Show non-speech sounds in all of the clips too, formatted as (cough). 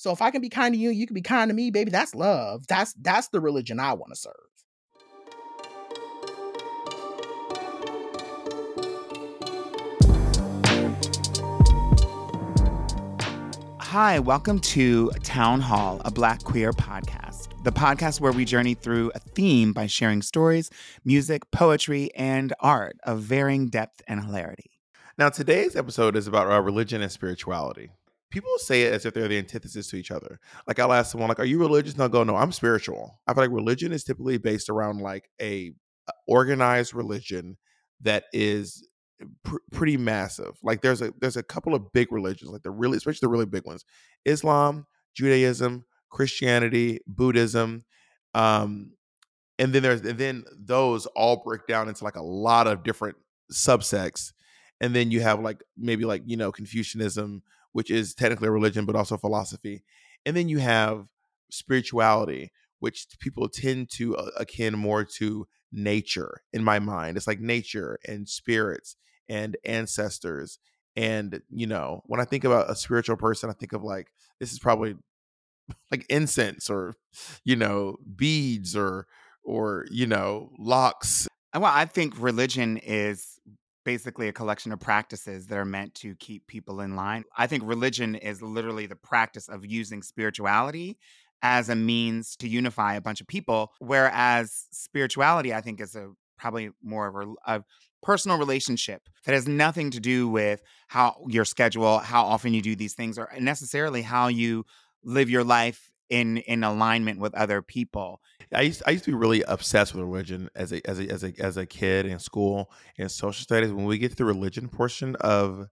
So if I can be kind to you, you can be kind to me, baby. That's love. That's that's the religion I want to serve. Hi, welcome to Town Hall, a Black queer podcast. The podcast where we journey through a theme by sharing stories, music, poetry, and art of varying depth and hilarity. Now, today's episode is about uh, religion and spirituality. People say it as if they're the antithesis to each other. Like I'll ask someone, like, "Are you religious?" And they'll go, "No, I'm spiritual." I feel like religion is typically based around like a organized religion that is pr- pretty massive. Like there's a there's a couple of big religions, like the really, especially the really big ones: Islam, Judaism, Christianity, Buddhism, um, and then there's and then those all break down into like a lot of different subsects, and then you have like maybe like you know Confucianism, which is technically a religion but also philosophy, and then you have spirituality, which people tend to uh, akin more to nature in my mind. It's like nature and spirits and ancestors. And, you know, when I think about a spiritual person, I think of like, this is probably (laughs) like incense or, you know, beads or, or, you know, locks. Well, I think religion is basically a collection of practices that are meant to keep people in line. I think religion is literally the practice of using spirituality as a means to unify a bunch of people, whereas spirituality, I think, is a probably more of a, a personal relationship that has nothing to do with how your schedule, how often you do these things, or necessarily how you live your life in in alignment with other people. I used I used to be really obsessed with religion as a as a as a as a kid in school in social studies. When we get to the religion portion of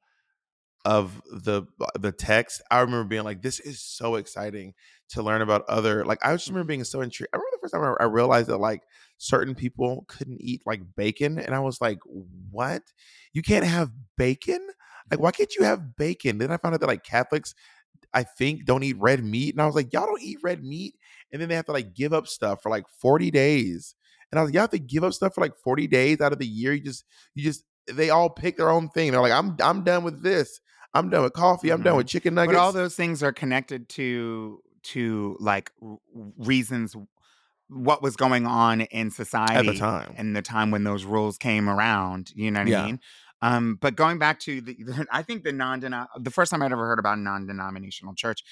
of the the text, I remember being like, "This is so exciting to learn about other." Like, I just remember being so intrigued. I remember the first time I realized that like certain people couldn't eat like bacon, and I was like, "What? You can't have bacon? Like, why can't you have bacon?" Then I found out that like Catholics, I think, don't eat red meat, and I was like, "Y'all don't eat red meat?" And then they have to like give up stuff for like forty days. And I was like, y'all have to give up stuff for like 40 days out of the year. You just, you just, they all pick their own thing. They're like, I'm, I'm done with this. I'm done with coffee. I'm done mm-hmm. with chicken nuggets. But all those things are connected to to like reasons what was going on in society at the time. and the time when those rules came around. You know what Yeah. I mean? Um, but going back to the, I think the non the first time I'd ever heard about non-denominational church,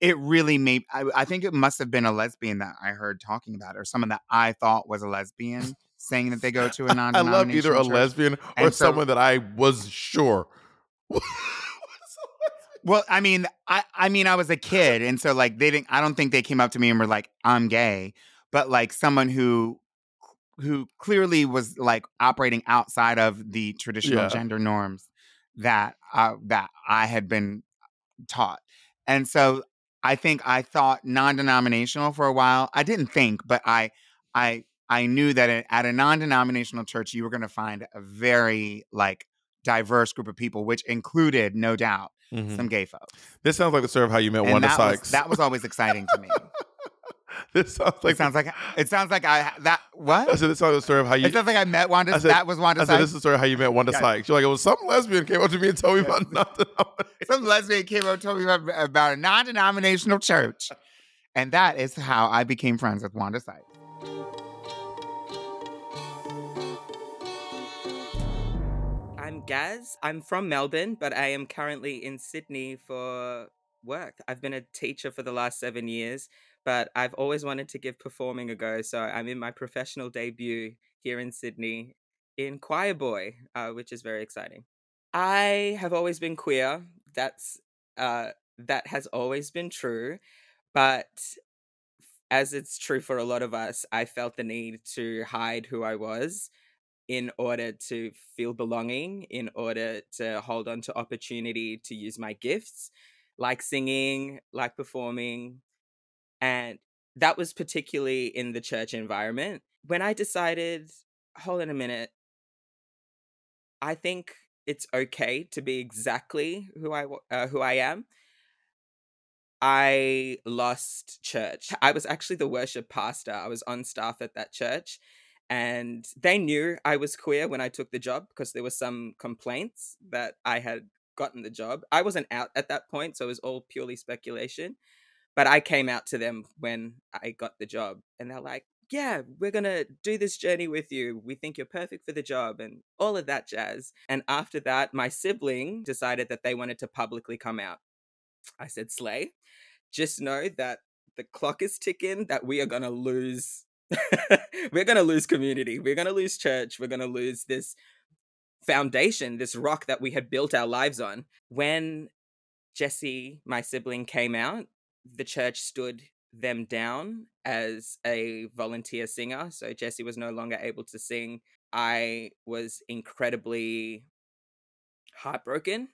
it really made. I, I think it must have been a lesbian that I heard talking about, it, or someone that I thought was a lesbian saying that they go to a non-denominational. (laughs) I love either a church. lesbian or And so- someone that I was sure. (laughs) Well, I mean, I I mean, I was a kid, and so like they didn't. I don't think they came up to me and were like, "I'm gay," but like someone who who clearly was like operating outside of the traditional Yeah. gender norms that uh, that I had been taught, and so I think I thought non-denominational for a while. I didn't think, but I I I knew that at- a non-denominational church you were going to find a very like diverse group of people, which included, no doubt, Mhm. some gay folks. This sounds like the of how you met And Wanda that Sykes. was, that was always exciting to me. (laughs) this sounds Like, like it sounds like it sounds like I that what? I said this sounds like the story of how you. it sounds like I met Wanda. I said- that was Wanda I said this is the story of how you met Wanda Yeah. Sykes. You're like, it was some lesbian came up to me and told me about (laughs) nothing. Some lesbian came up and told me about, about a non-denominational church, and that is how I became friends with Wanda Sykes. I'm Gaz. I'm from Melbourne, but I am currently in Sydney for work. I've been a teacher for the last seven years, but I've always wanted to give performing a go. So I'm in my professional debut here in Sydney in Choir Boy, uh, which is very exciting. I have always been queer. That's uh, that has always been true, but as it's true for a lot of us, I felt the need to hide who I was in order to feel belonging, in order to hold on to opportunity to use my gifts, like singing, like performing. And that was particularly in the church environment. When I decided, hold on a minute, I think it's okay to be exactly who I uh, who I am. I lost church. I was actually the worship pastor. I was on staff at that church and they knew I was queer when I took the job because there were some complaints that I had gotten the job. I wasn't out at that point, so it was all purely speculation. But I came out to them when I got the job, and they're like, "Yeah, we're gonna do this journey with you. We think you're perfect for the job, and all of that jazz." And after that, my sibling decided that they wanted to publicly come out. I said, "Slay, just know that the clock is ticking. That we are gonna lose (laughs) we're going to lose community. We're going to lose church. We're going to lose this foundation, this rock that we had built our lives on. When Jesse, my sibling, came out, the church stood them down as a volunteer singer. So Jesse was no longer able to sing. I was incredibly heartbroken,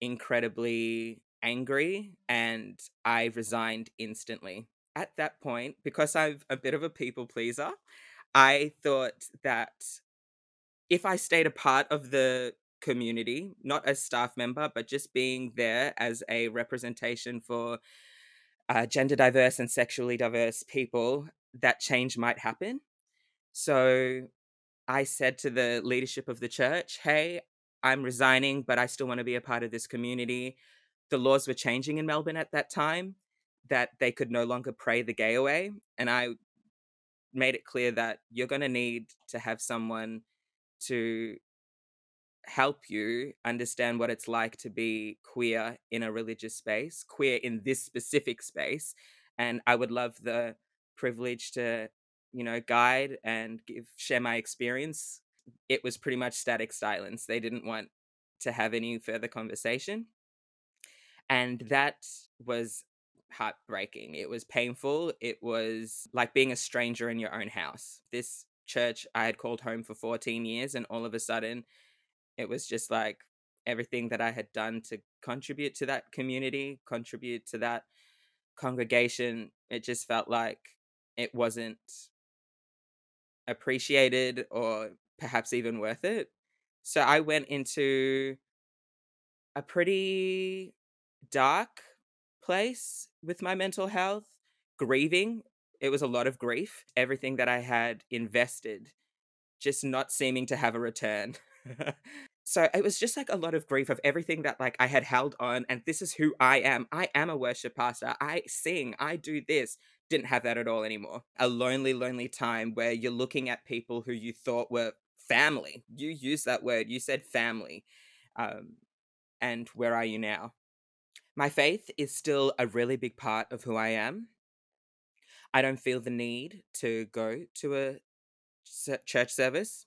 incredibly angry, and I resigned instantly at that point, because I'm a bit of a people pleaser, I thought that if I stayed a part of the community, not as staff member, but just being there as a representation for uh, gender diverse and sexually diverse people, that change might happen. So I said to the leadership of the church, hey, I'm resigning, but I still want to be a part of this community. The laws were changing in Melbourne at that time that they could no longer pray the gay away. And I made it clear that you're going to need to have someone to help you understand what it's like to be queer in a religious space, queer in this specific space. And I would love the privilege to, you know, guide and give share my experience. It was pretty much static silence. They didn't want to have any further conversation. And that was heartbreaking. It was painful. It was like being a stranger in your own house. This church I had called home for 14 years, and all of a sudden, it was just like everything that I had done to contribute to that community, contribute to that congregation. It just felt like it wasn't appreciated or perhaps even worth it. So I went into a pretty dark place with my mental health, grieving. It was a lot of grief. Everything that I had invested just not seeming to have a return. (laughs) (laughs) so it was just like a lot of grief of everything that like I had held on and this is who I am. I am a worship pastor. I sing. I do this. Didn't have that at all anymore. A lonely lonely time where you're looking at people who you thought were family. You used that word. You said family. Um and where are you now? My faith is still a really big part of who I am. I don't feel the need to go to a church service.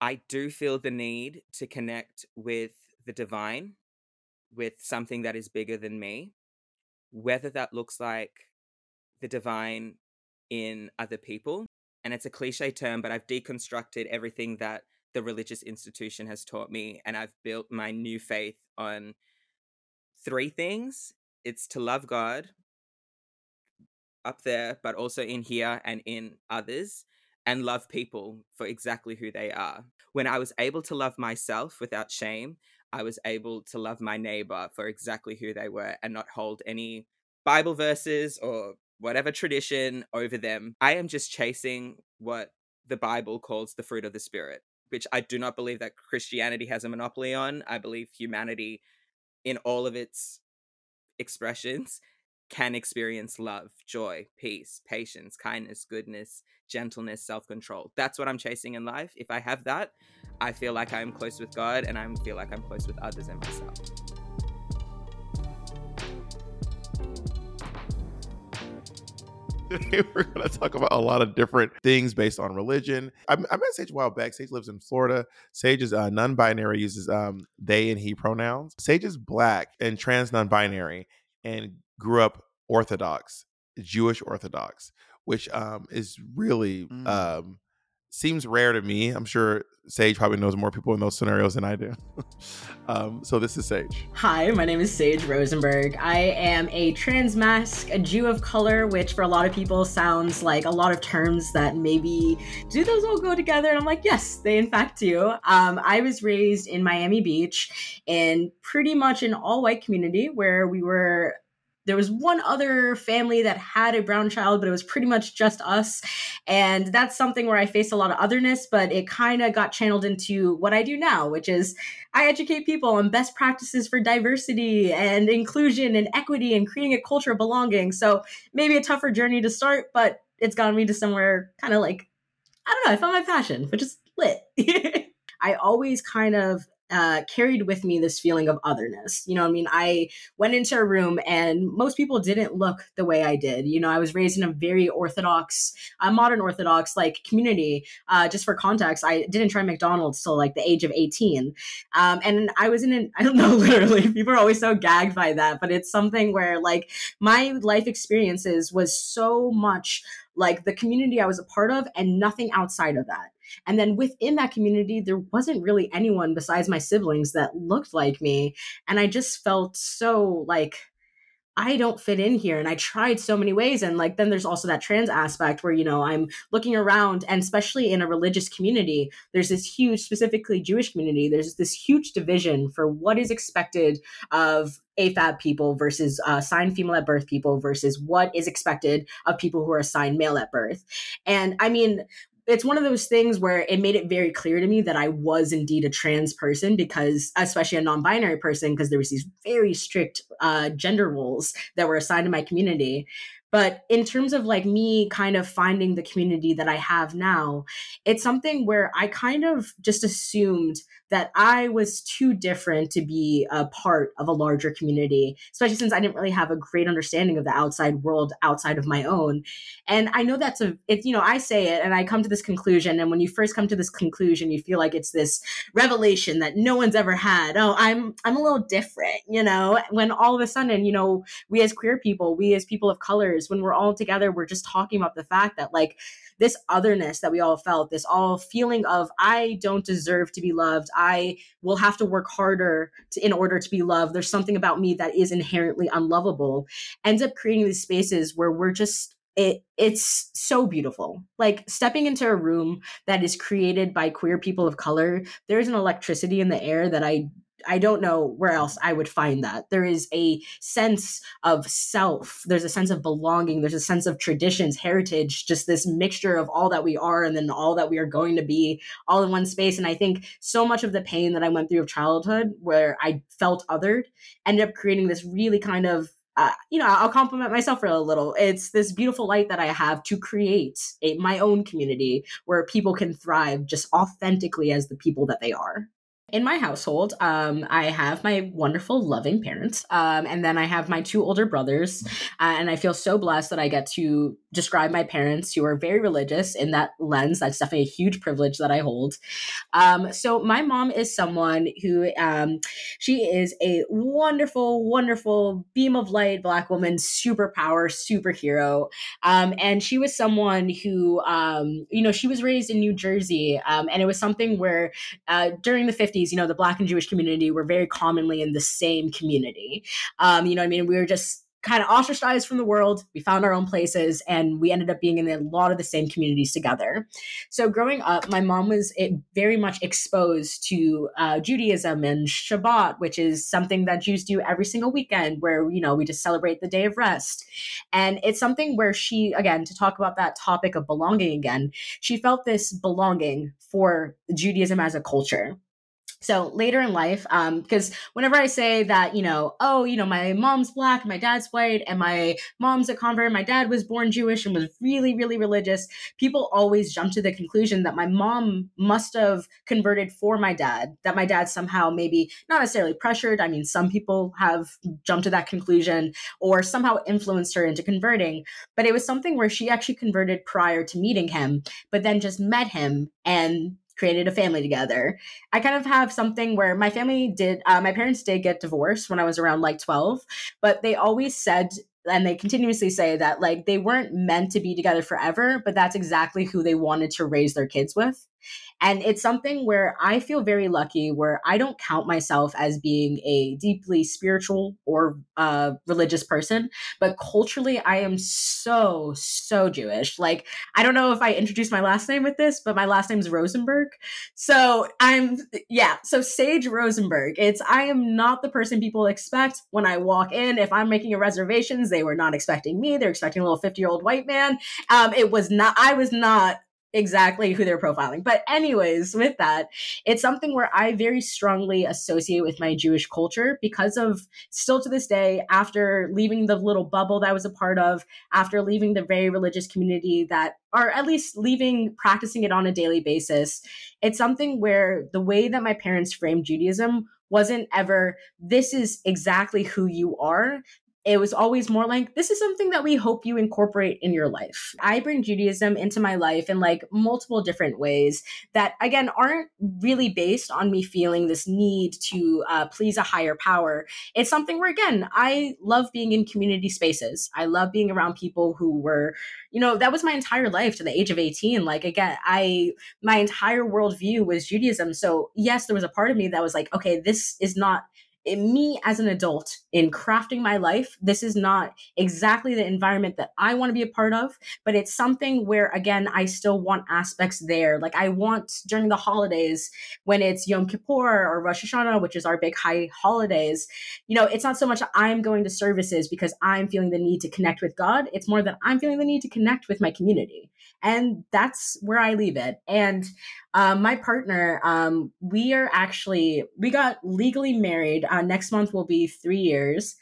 I do feel the need to connect with the divine, with something that is bigger than me, whether that looks like the divine in other people. And it's a cliche term, but I've deconstructed everything that the religious institution has taught me, and I've built my new faith on three things it's to love God up there, but also in here and in others, and love people for exactly who they are. When I was able to love myself without shame, I was able to love my neighbor for exactly who they were and not hold any Bible verses or whatever tradition over them. I am just chasing what the Bible calls the fruit of the Spirit, which I do not believe that Christianity has a monopoly on. I believe humanity in all of its expressions can experience love, joy, peace, patience, kindness, goodness, gentleness, self control. That's what I'm chasing in life. If I have that, I feel like I'm close with God and I feel like I'm close with others and myself. Today (laughs) we're going to talk about a lot of different things based on religion. I, I met Sage a while back. Sage lives in Florida. Sage is uh, non-binary, uses um, they and he pronouns. Sage is black and trans non-binary and grew up Orthodox, Jewish Orthodox, which um, is really Mm. um, seems rare to me. I'm sure Sage probably knows more people in those scenarios than I do. (laughs) um, so this is Sage. Hi, my name is Sage Rosenberg. I am a trans masc, a Jew of color, which for a lot of people sounds like a lot of terms that maybe do those all go together? And I'm like, yes, they in fact do. Um, I was raised in Miami Beach in pretty much an all white community where we were. There was one other family that had a brown child, but it was pretty much just us. And that's something where I faced a lot of otherness, but it kind of got channeled into what I do now, which is I educate people on best practices for diversity and inclusion and equity and creating a culture of belonging. So maybe a tougher journey to start, but it's gotten me to somewhere kind of like, I don't know, I found my passion, which is lit. (laughs) I always kind of uh, carried with me this feeling of otherness. You know, I mean, I went into a room and most people didn't look the way I did. You know, I was raised in a very orthodox, uh, modern orthodox like community. Uh, just for context, I didn't try McDonald's till like the age of 18. Um, and I was in an, (laughs) I don't know, literally, people are always so gagged by that, but it's something where like my life experiences was so much like the community I was a part of and nothing outside of that. And then within that community, there wasn't really anyone besides my siblings that looked like me. And I just felt so like, I don't fit in here. And I tried so many ways. And like, then there's also that trans aspect where, you know, I'm looking around and especially in a religious community, there's this huge, specifically Jewish community, there's this huge division for what is expected of AFAB people versus uh, assigned female at birth people versus what is expected of people who are assigned male at birth. And I mean, it's one of those things where it made it very clear to me that I was indeed a trans person because, especially a non-binary person, because there was these very strict uh, gender roles that were assigned to my community. But in terms of like me kind of finding the community that I have now, it's something where I kind of just assumed that I was too different to be a part of a larger community, especially since I didn't really have a great understanding of the outside world outside of my own. And I know that's a, it's, you know, I say it and I come to this conclusion. And when you first come to this conclusion, you feel like it's this revelation that no one's ever had. Oh, I'm, I'm a little different, you know, when all of a sudden, you know, we as queer people, we as people of colors, when we're all together, we're just talking about the fact that like, this otherness that we all felt, this all feeling of I don't deserve to be loved. I will have to work harder to, in order to be loved. There's something about me that is inherently unlovable. Ends up creating these spaces where we're just it it's so beautiful. Like stepping into a room that is created by queer people of color, there's an electricity in the air that I I don't know where else I would find that. There is a sense of self. There's a sense of belonging. There's a sense of traditions, heritage, just this mixture of all that we are and then all that we are going to be all in one space. And I think so much of the pain that I went through of childhood, where I felt othered, ended up creating this really kind of uh, you know, I'll compliment myself for a little. It's this beautiful light that I have to create a, my own community where people can thrive just authentically as the people that they are in my household, um, I have my wonderful, loving parents, um, and then I have my two older brothers. Uh, and I feel so blessed that I get to describe my parents, who are very religious in that lens. That's definitely a huge privilege that I hold. Um, so my mom is someone who um, she is a wonderful, wonderful beam of light, black woman, superpower, superhero, um, and she was someone who, um, you know, she was raised in New Jersey, and it was something where uh, during the 50s, you know, the Black and Jewish community were very commonly in the same community. Um, you know, I mean, we were just kind of ostracized from the world. We found our own places and we ended up being in a lot of the same communities together. So, growing up, my mom was eh, very much exposed to uh, Judaism and Shabbat, which is something that Jews do every single weekend, where, you know, we just celebrate the day of rest. And it's something where she, again, to talk about that topic of belonging again, she felt this belonging for Judaism as a culture So later in life, um, because whenever I say that, you know, oh, you know, my mom's black, my dad's white, and my mom's a convert, my dad was born Jewish and was really, really religious, people always jump to the conclusion that my mom must have converted for my dad, that my dad somehow maybe not necessarily pressured. I mean, some people have jumped to that conclusion or somehow influenced her into converting, but it was something where she actually converted prior to meeting him, but then just met him and created a family together. I kind of have something where my family did, uh, my parents did get divorced when I was around like 12, but they always said, and they continuously say that like they weren't meant to be together forever, but that's exactly who they wanted to raise their kids with. And it's something where I feel very lucky where I don't count myself as being a deeply spiritual or uh, religious person, but culturally, I am so, so Jewish. Like, I don't know if I introduced my last name with this, but my last name is Rosenberg. So I'm, yeah, so Sage Rosenberg. It's, I am not the person people expect when I walk in. If I'm making a reservations, they were not expecting me. They're expecting a little 50 year old white man. Um, it was not, I was not exactly who they're profiling. But, anyways, with that, it's something where I very strongly associate with my Jewish culture because of still to this day, after leaving the little bubble that I was a part of, after leaving the very religious community that, or at least leaving practicing it on a daily basis, it's something where the way that my parents framed Judaism wasn't ever this is exactly who you are it was always more like this is something that we hope you incorporate in your life. I bring judaism into my life in like multiple different ways that again aren't really based on me feeling this need to uh, please a higher power. It's something where again i love being in community spaces. I love being around people who were you know that was my entire life to the age of 18 like again i my entire worldview was judaism. So yes there was a part of me that was like okay this is not in me as an adult in crafting my life this is not exactly the environment that i want to be a part of but it's something where again i still want aspects there like i want during the holidays when it's yom kippur or rosh hashanah which is our big high holidays you know it's not so much i'm going to services because i'm feeling the need to connect with god it's more that i'm feeling the need to connect with my community and that's where i leave it and um, my partner, um, we are actually we got legally married. Uh, next month will be three years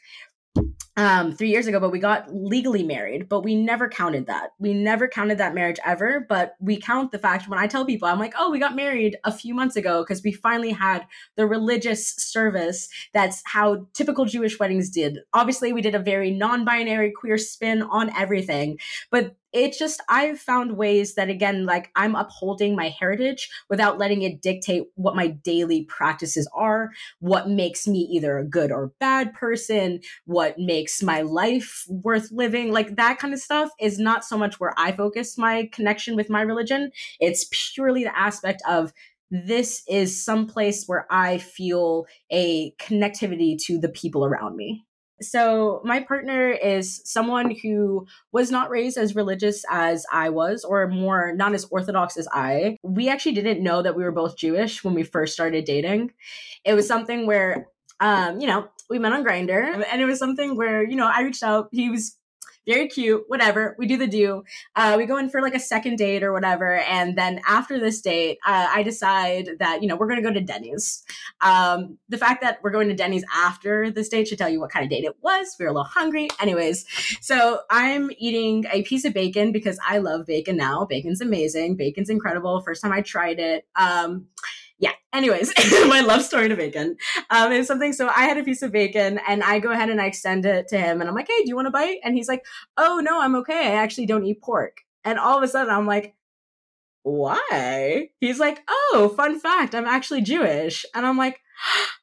um, three years ago, but we got legally married, but we never counted that. We never counted that marriage ever, but we count the fact when I tell people, I'm like, oh, we got married a few months ago because we finally had the religious service. That's how typical Jewish weddings did. Obviously, we did a very non binary queer spin on everything, but it's just I've found ways that again, like I'm upholding my heritage without letting it dictate what my daily practices are, what makes me either a good or bad person, what makes my life worth living. Like that kind of stuff is not so much where I focus my connection with my religion. It's purely the aspect of this is some place where I feel a connectivity to the people around me. So, my partner is someone who was not raised as religious as I was, or more not as orthodox as I. We actually didn't know that we were both Jewish when we first started dating. It was something where, um, you know, we met on Grindr, and it was something where, you know, I reached out. He was very cute, whatever. We do the do. Uh, we go in for like a second date or whatever. And then after this date, uh, I decide that, you know, we're going to go to Denny's. Um, the fact that we're going to Denny's after this date should tell you what kind of date it was. We were a little hungry. Anyways, so I'm eating a piece of bacon because I love bacon now. Bacon's amazing. Bacon's incredible. First time I tried it. Um, yeah. Anyways (laughs) my love story to bacon. Um is something so i had a piece of bacon and i go ahead and i extend it to him and i'm like hey do you want a bite? And he's like oh no i'm okay. I actually don't eat pork. And all of a sudden i'm like why? He's like oh fun fact i'm actually jewish. And i'm like (gasps)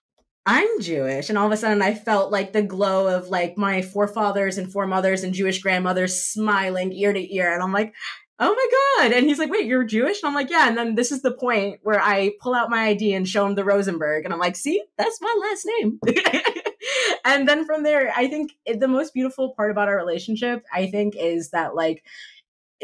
I'm Jewish. And all of a sudden I felt like the glow of like my forefathers and foremothers and Jewish grandmothers smiling ear to ear. And I'm like, oh my god. And he's like wait you're jewish? And i'm like yeah. And then this is the point where i pull out my id and show him the rosenberg and i'm like see that's my last name. (laughs) And then from there i think the most beautiful part about our relationship i think is that like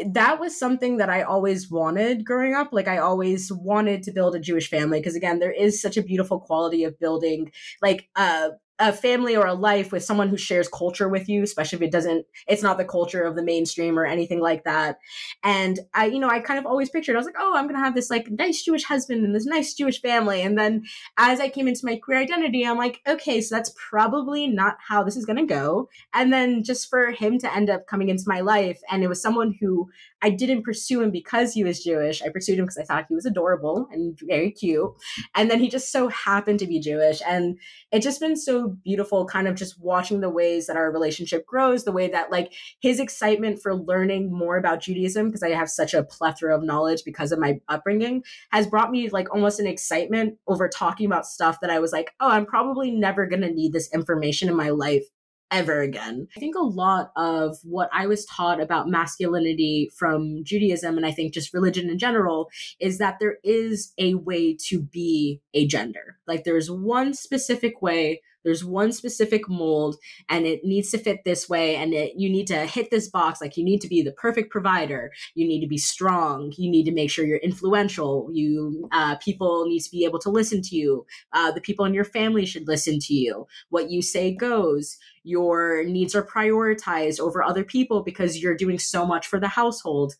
that was something that I always wanted growing up. Like I always wanted to build a Jewish family because again, there is such a beautiful quality of building like uh a family or a life with someone who shares culture with you, especially if it doesn't, it's not the culture of the mainstream or anything like that. And I, you know, I kind of always pictured, I was like, oh, I'm going to have this like nice Jewish husband and this nice Jewish family. And then as I came into my queer identity, I'm like, okay, so that's probably not how this is going to go. And then just for him to end up coming into my life, and it was someone who I didn't pursue him because he was Jewish. I pursued him because I thought he was adorable and very cute. And then he just so happened to be Jewish. And it's just been so beautiful, kind of just watching the ways that our relationship grows, the way that like his excitement for learning more about Judaism, because I have such a plethora of knowledge because of my upbringing, has brought me like almost an excitement over talking about stuff that I was like, oh, I'm probably never going to need this information in my life ever again. I think a lot of what I was taught about masculinity from Judaism and I think just religion in general is that there is a way to be a gender. Like there's one specific way there's one specific mold and it needs to fit this way and it, you need to hit this box like you need to be the perfect provider. You need to be strong. You need to make sure you're influential. You uh, people need to be able to listen to you. Uh, the people in your family should listen to you. What you say goes. Your needs are prioritized over other people because you're doing so much for the household.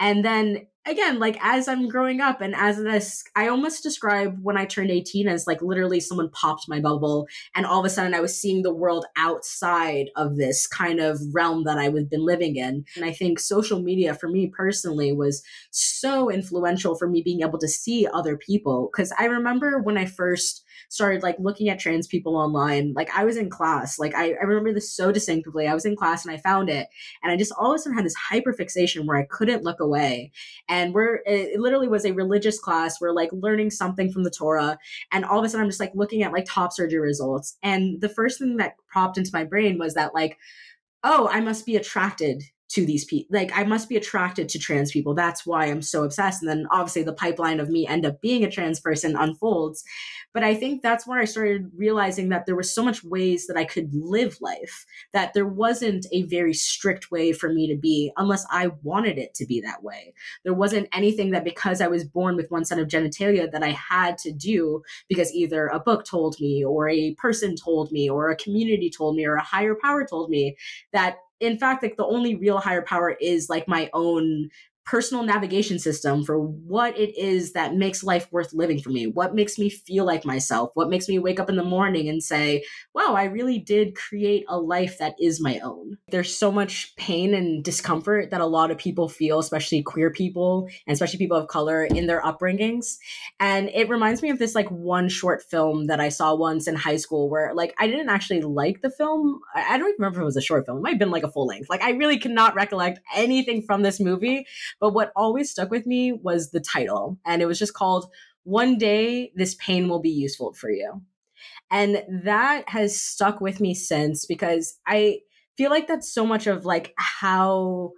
And then again, like as I'm growing up and as this, I almost describe when I turned 18 as like literally someone popped my bubble and all of a sudden I was seeing the world outside of this kind of realm that I had been living in. And I think social media for me personally was so influential for me being able to see other people. Cause I remember when I first started like looking at trans people online. Like I was in class, like I, I remember this so distinctively. I was in class and I found it, and I just all of a sudden had this hyper fixation where I couldn't look away. And we're it literally was a religious class. We're like learning something from the Torah, and all of a sudden I'm just like looking at like top surgery results, and the first thing that popped into my brain was that like oh, I must be attracted to these people. Like I must be attracted to trans people. That's why I'm so obsessed. And then obviously the pipeline of me end up being a trans person unfolds. But I think that's where I started realizing that there was so much ways that I could live life, that there wasn't a very strict way for me to be unless I wanted it to be that way. There wasn't anything that because I was born with one set of genitalia that I had to do because either a book told me or a person told me or a community told me or a higher power told me that in fact like the only real higher power is like my own personal navigation system for what it is that makes life worth living for me, what makes me feel like myself, what makes me wake up in the morning and say, wow, I really did create a life that is my own. There's so much pain and discomfort that a lot of people feel, especially queer people and especially people of color in their upbringings. And it reminds me of this like one short film that I saw once in high school where like I didn't actually like the film. I don't even remember if it was a short film. It might have been like a full length. Like I really cannot recollect anything from this movie but what always stuck with me was the title, and it was just called One Day This Pain Will Be Useful for You. And that has stuck with me since because I feel like that's so much of like how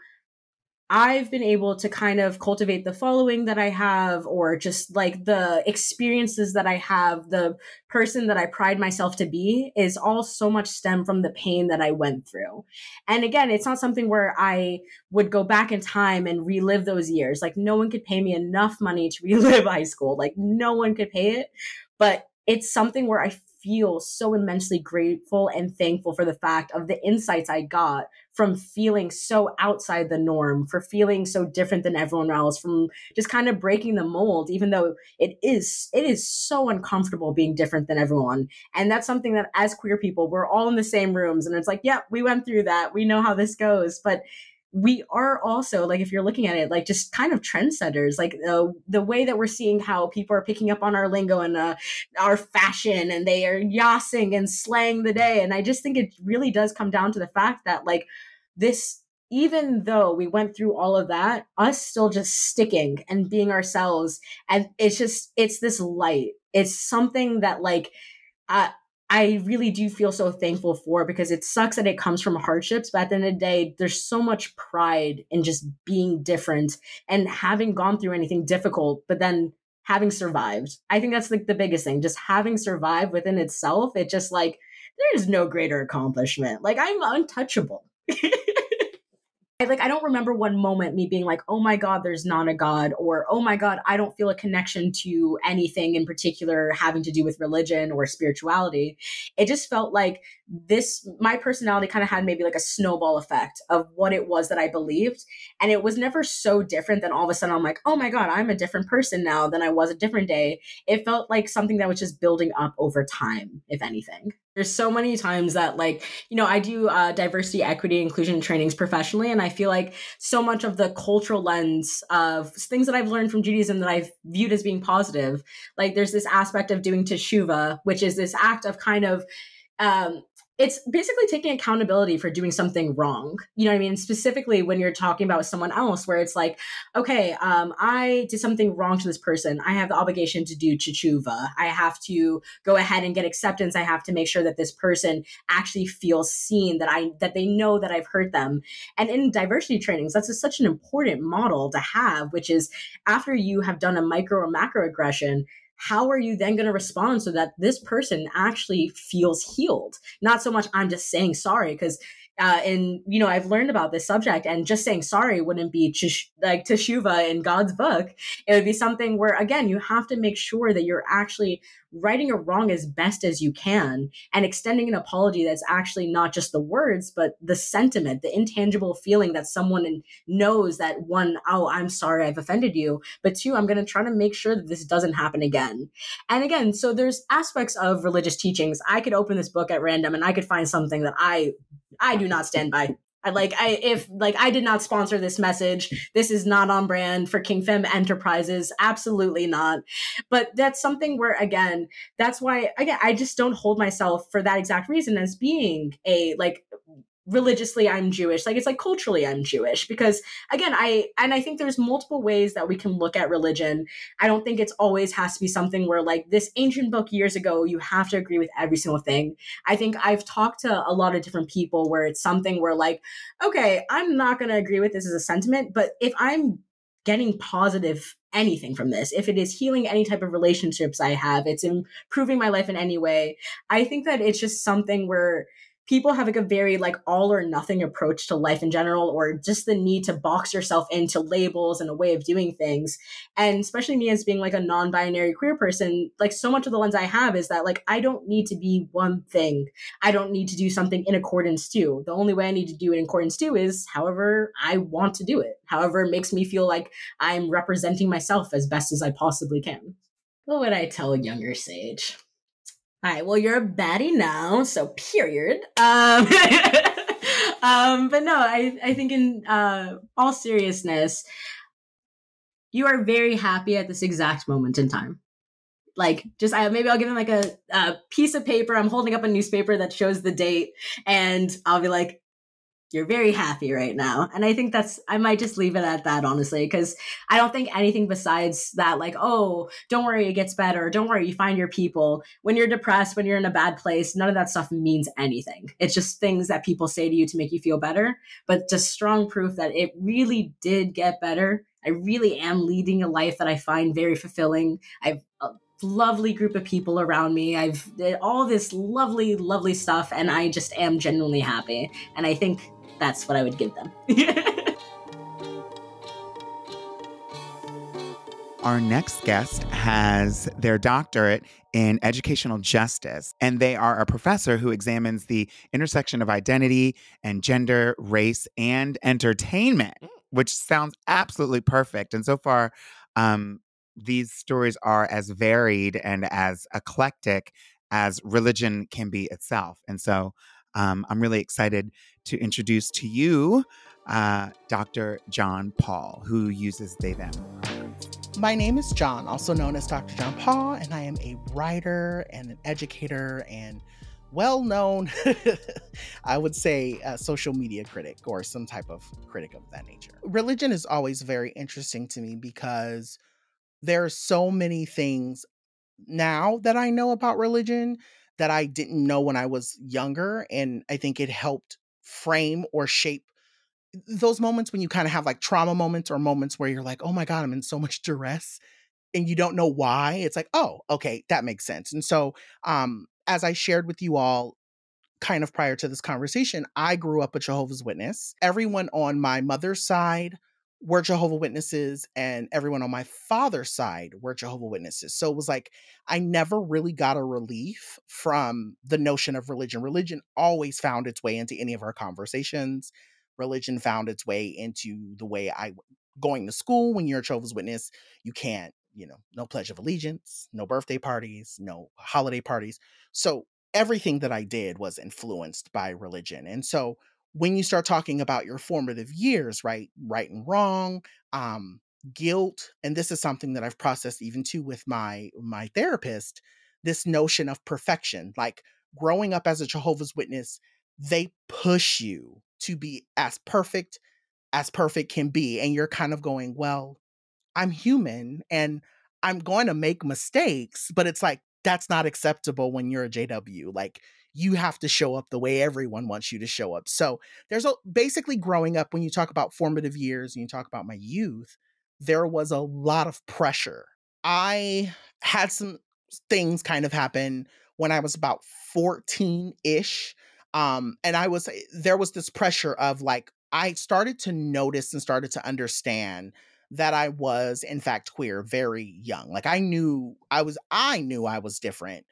I've been able to kind of cultivate the following that I have, or just like the experiences that I have, the person that I pride myself to be is all so much stem from the pain that I went through. And again, it's not something where I would go back in time and relive those years. Like, no one could pay me enough money to (laughs) relive high school. Like, no one could pay it. But it's something where I feel so immensely grateful and thankful for the fact of the insights I got from feeling so outside the norm, for feeling so different than everyone else, from just kind of breaking the mold, even though it is it is so uncomfortable being different than everyone. And that's something that as queer people, we're all in the same rooms and it's like, yeah, we went through that. We know how this goes. But we are also like if you're looking at it like just kind of trendsetters like uh, the way that we're seeing how people are picking up on our lingo and uh, our fashion and they are yassing and slaying the day and i just think it really does come down to the fact that like this even though we went through all of that us still just sticking and being ourselves and it's just it's this light it's something that like uh, I really do feel so thankful for because it sucks that it comes from hardships, but at the end of the day, there's so much pride in just being different and having gone through anything difficult, but then having survived. I think that's like the biggest thing. Just having survived within itself, it just like there is no greater accomplishment. Like I'm untouchable. (laughs) like I don't remember one moment me being like, "Oh my god, there's not a god," or "Oh my god, I don't feel a connection to anything in particular having to do with religion or spirituality." It just felt like this my personality kind of had maybe like a snowball effect of what it was that I believed, and it was never so different that all of a sudden I'm like, "Oh my god, I'm a different person now than I was a different day." It felt like something that was just building up over time, if anything. There's so many times that, like, you know, I do uh, diversity, equity, inclusion trainings professionally, and I feel like so much of the cultural lens of things that I've learned from Judaism that I've viewed as being positive, like, there's this aspect of doing teshuva, which is this act of kind of um, it's basically taking accountability for doing something wrong. You know what I mean? Specifically when you're talking about someone else, where it's like, okay, um, I did something wrong to this person. I have the obligation to do teshuva. I have to go ahead and get acceptance. I have to make sure that this person actually feels seen, that I that they know that I've hurt them. And in diversity trainings, that's a, such an important model to have, which is after you have done a micro or macro aggression, how are you then going to respond so that this person actually feels healed? Not so much I'm just saying sorry because uh, and you know I've learned about this subject, and just saying sorry wouldn't be ch- like teshuva in God's book. It would be something where again you have to make sure that you're actually righting a wrong as best as you can and extending an apology that's actually not just the words but the sentiment the intangible feeling that someone knows that one oh i'm sorry i've offended you but two i'm going to try to make sure that this doesn't happen again and again so there's aspects of religious teachings i could open this book at random and i could find something that i I do not stand by. I like I if like I did not sponsor this message. This is not on brand for King Femme Enterprises. Absolutely not. But that's something where again, that's why again I just don't hold myself for that exact reason as being a like religiously I'm Jewish. Like it's like culturally I'm Jewish because again, I and I think there's multiple ways that we can look at religion. I don't think it's always has to be something where like this ancient book years ago you have to agree with every single thing. I think I've talked to a lot of different people where it's something where like okay, I'm not going to agree with this as a sentiment, but if I'm getting positive anything from this if it is healing any type of relationships i have it's improving my life in any way i think that it's just something where people have like a very like all or nothing approach to life in general or just the need to box yourself into labels and a way of doing things. And especially me as being like a non-binary queer person like so much of the lens i have is that like i don't need to be one thing. I don't need to do something in accordance to. The only way i need to do it in accordance to is however i want to do it. However it makes me feel like i'm representing myself as best as i possibly can. What would i tell a younger sage all right. Well, you're a baddie now, so period. Um, (laughs) um, but no, I I think in uh, all seriousness, you are very happy at this exact moment in time. Like, just I maybe I'll give him like a, a piece of paper. I'm holding up a newspaper that shows the date, and I'll be like, you're very happy right now. And I think that's, I might just leave it at that, honestly, because I don't think anything besides that, like, oh, don't worry, it gets better. Don't worry, you find your people. When you're depressed, when you're in a bad place, none of that stuff means anything. It's just things that people say to you to make you feel better, but just strong proof that it really did get better. I really am leading a life that I find very fulfilling. I've a lovely group of people around me. I've eh, all this lovely, lovely stuff, and I just am genuinely happy. And I think that's what I would give them. (laughs) Our next guest has their doctorate in educational justice, and they are a professor who examines the intersection of identity and gender, race, and entertainment, mm. which sounds absolutely perfect. And so far, um, these stories are as varied and as eclectic as religion can be itself. And so um, I'm really excited to introduce to you uh, Dr. Jon Paul, who uses they, them. My name is John, also known as Dr. Jon Paul, and I am a writer and an educator and well known, (laughs) I would say, a social media critic or some type of critic of that nature. Religion is always very interesting to me because there are so many things now that I know about religion that I didn't know when I was younger. And I think it helped frame or shape those moments when you kind of have like trauma moments or moments where you're like, oh my God, I'm in so much duress and you don't know why. It's like, oh, okay, that makes sense. And so, um, as I shared with you all, kind of prior to this conversation, I grew up a Jehovah's Witness. Everyone on my mother's side were Jehovah Witnesses, and everyone on my father's side were Jehovah Witnesses. So it was like I never really got a relief from the notion of religion. Religion always found its way into any of our conversations. Religion found its way into the way I going to school when you're a Jehovah's Witness. You can't, you know, no pledge of allegiance, no birthday parties, no holiday parties. So everything that I did was influenced by religion. And so when you start talking about your formative years, right, right and wrong, um, guilt, and this is something that I've processed even too with my my therapist, this notion of perfection, like growing up as a Jehovah's Witness, they push you to be as perfect as perfect can be, and you're kind of going, well, I'm human and I'm going to make mistakes, but it's like that's not acceptable when you're a JW. Like you have to show up the way everyone wants you to show up. So there's a basically growing up when you talk about formative years and you talk about my youth, there was a lot of pressure. I had some things kind of happen when I was about 14-ish. Um, and I was eh, there was this pressure of like I started to notice and started to understand that I was in fact queer very young. Like I knew I was I knew I was different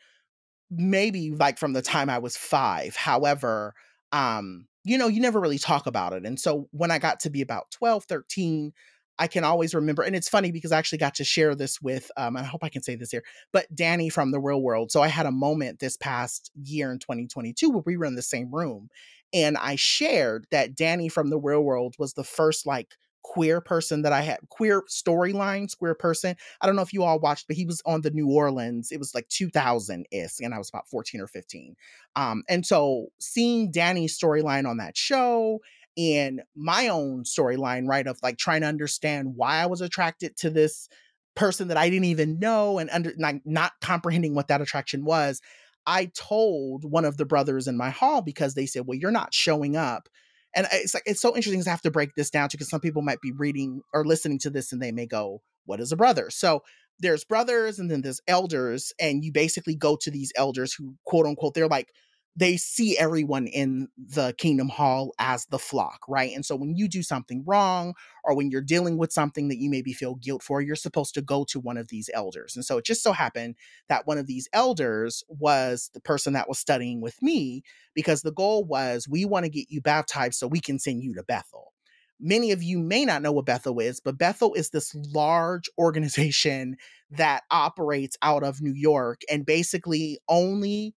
maybe like from the time I was 5. However, um you know, you never really talk about it. And so when I got to be about 12, 13, I can always remember, and it's funny because I actually got to share this with, um, I hope I can say this here, but Danny from the real world. So I had a moment this past year in 2022 where we were in the same room, and I shared that Danny from the real world was the first like queer person that I had, queer storyline, queer person. I don't know if you all watched, but he was on the New Orleans. It was like 2000 ish, and I was about 14 or 15. Um, and so seeing Danny's storyline on that show and my own storyline, right, of like trying to understand why I was attracted to this person that I didn't even know and under not, not comprehending what that attraction was. I told one of the brothers in my hall because they said, Well, you're not showing up and uh, it's like it's so interesting to have to break this down to because some people might be reading or listening to this and they may go, "What is a brother?" So there's brothers and then there's elders, and you basically go to these elders who quote unquote they're like they see everyone in the kingdom hall as the flock, right? And so when you do something wrong or when you're dealing with something that you maybe feel guilt for, you're supposed to go to one of these elders. And so it just so happened that one of these elders was the person that was studying with me because the goal was we want to get you baptized so we can send you to Bethel. Many of you may not know what Bethel is, but Bethel is this large (laughs) organization that operates out of New York and basically only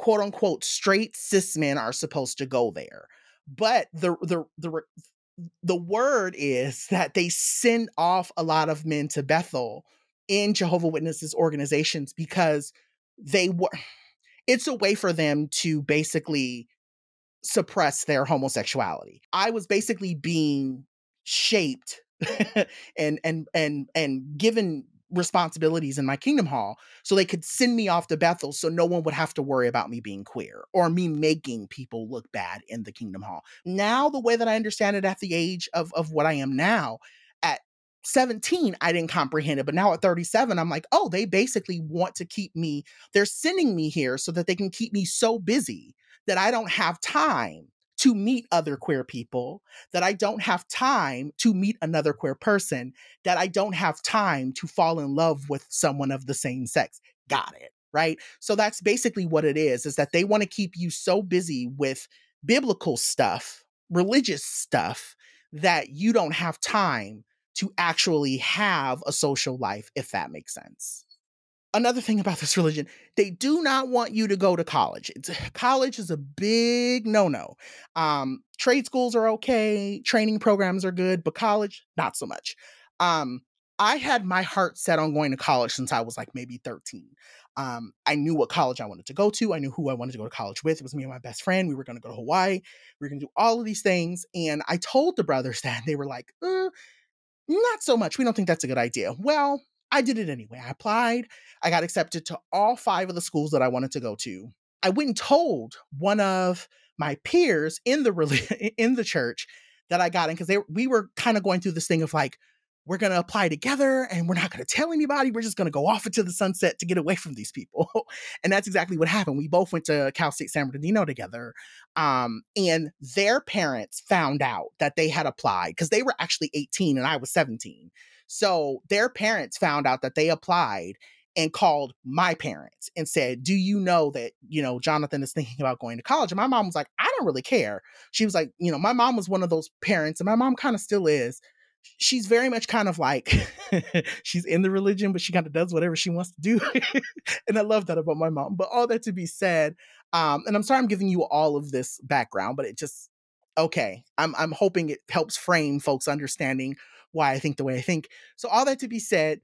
quote unquote straight cis men are supposed to go there. But the the the the word is that they send off a lot of men to Bethel in Jehovah Witnesses organizations because they were it's a way for them to basically suppress their homosexuality. I was basically being shaped (laughs) and and and and given responsibilities in my kingdom hall so they could send me off to Bethel so no one would have to worry about me being queer or me making people look bad in the kingdom hall. Now, the way that I understand it at the age of, of what I am now, at 17, I didn't comprehend it. But now at 37, I'm like, oh, they basically want to keep me, they're sending me here so that they can keep me so busy that I don't have time to meet other queer people, that I don't have time to meet another queer person, that I don't have time to fall in love with someone of the same sex. Got it. Right. So that's basically what it is, is that they want to keep you so busy with biblical stuff, religious stuff, that you don't have time to actually have a social life, if that makes sense another thing about this religion they do not want you to go to college. It's, college is a big no-no. Um, trade schools are okay training programs are good but college not so much. Um, i had my heart set on going to college since i was like maybe 13 um, i knew what college i wanted to go to. I knew who i wanted to go to college with. It was me and my best friend. We were going to go to hawaii. We were going to do all of these things and i told the brothers that they were like uh, not so much. We don't think that's a good idea. Well I did it anyway. I applied. I got accepted to all five of the schools that I wanted to go to. I went and told one of my peers in the (laughs) in the church that I got in because they we were kind of going through this thing of like, we're going to apply together and we're not going to tell anybody. We're just going to go off into the sunset to get away from these people. (laughs) and that's exactly what happened. We both went to Cal State San Bernardino together. Um, and their parents found out that they had applied because they were actually 18 and I was 17. So their parents found out that they applied and called my parents and said, Do you know that, you know, Jonathan is thinking about going to college? And my mom was like, I don't really care. She was like, You know, my mom was one of those parents, and my mom kind of still is. She's very much kind of like (laughs) she's in the religion, but she kind of does whatever she wants to do. (laughs) and I love that about my mom. But all that to be said, um, and I'm sorry I'm giving you all of this background, but it just okay. I'm I'm hoping it helps frame folks understanding why I think the way I think. So all that to be said,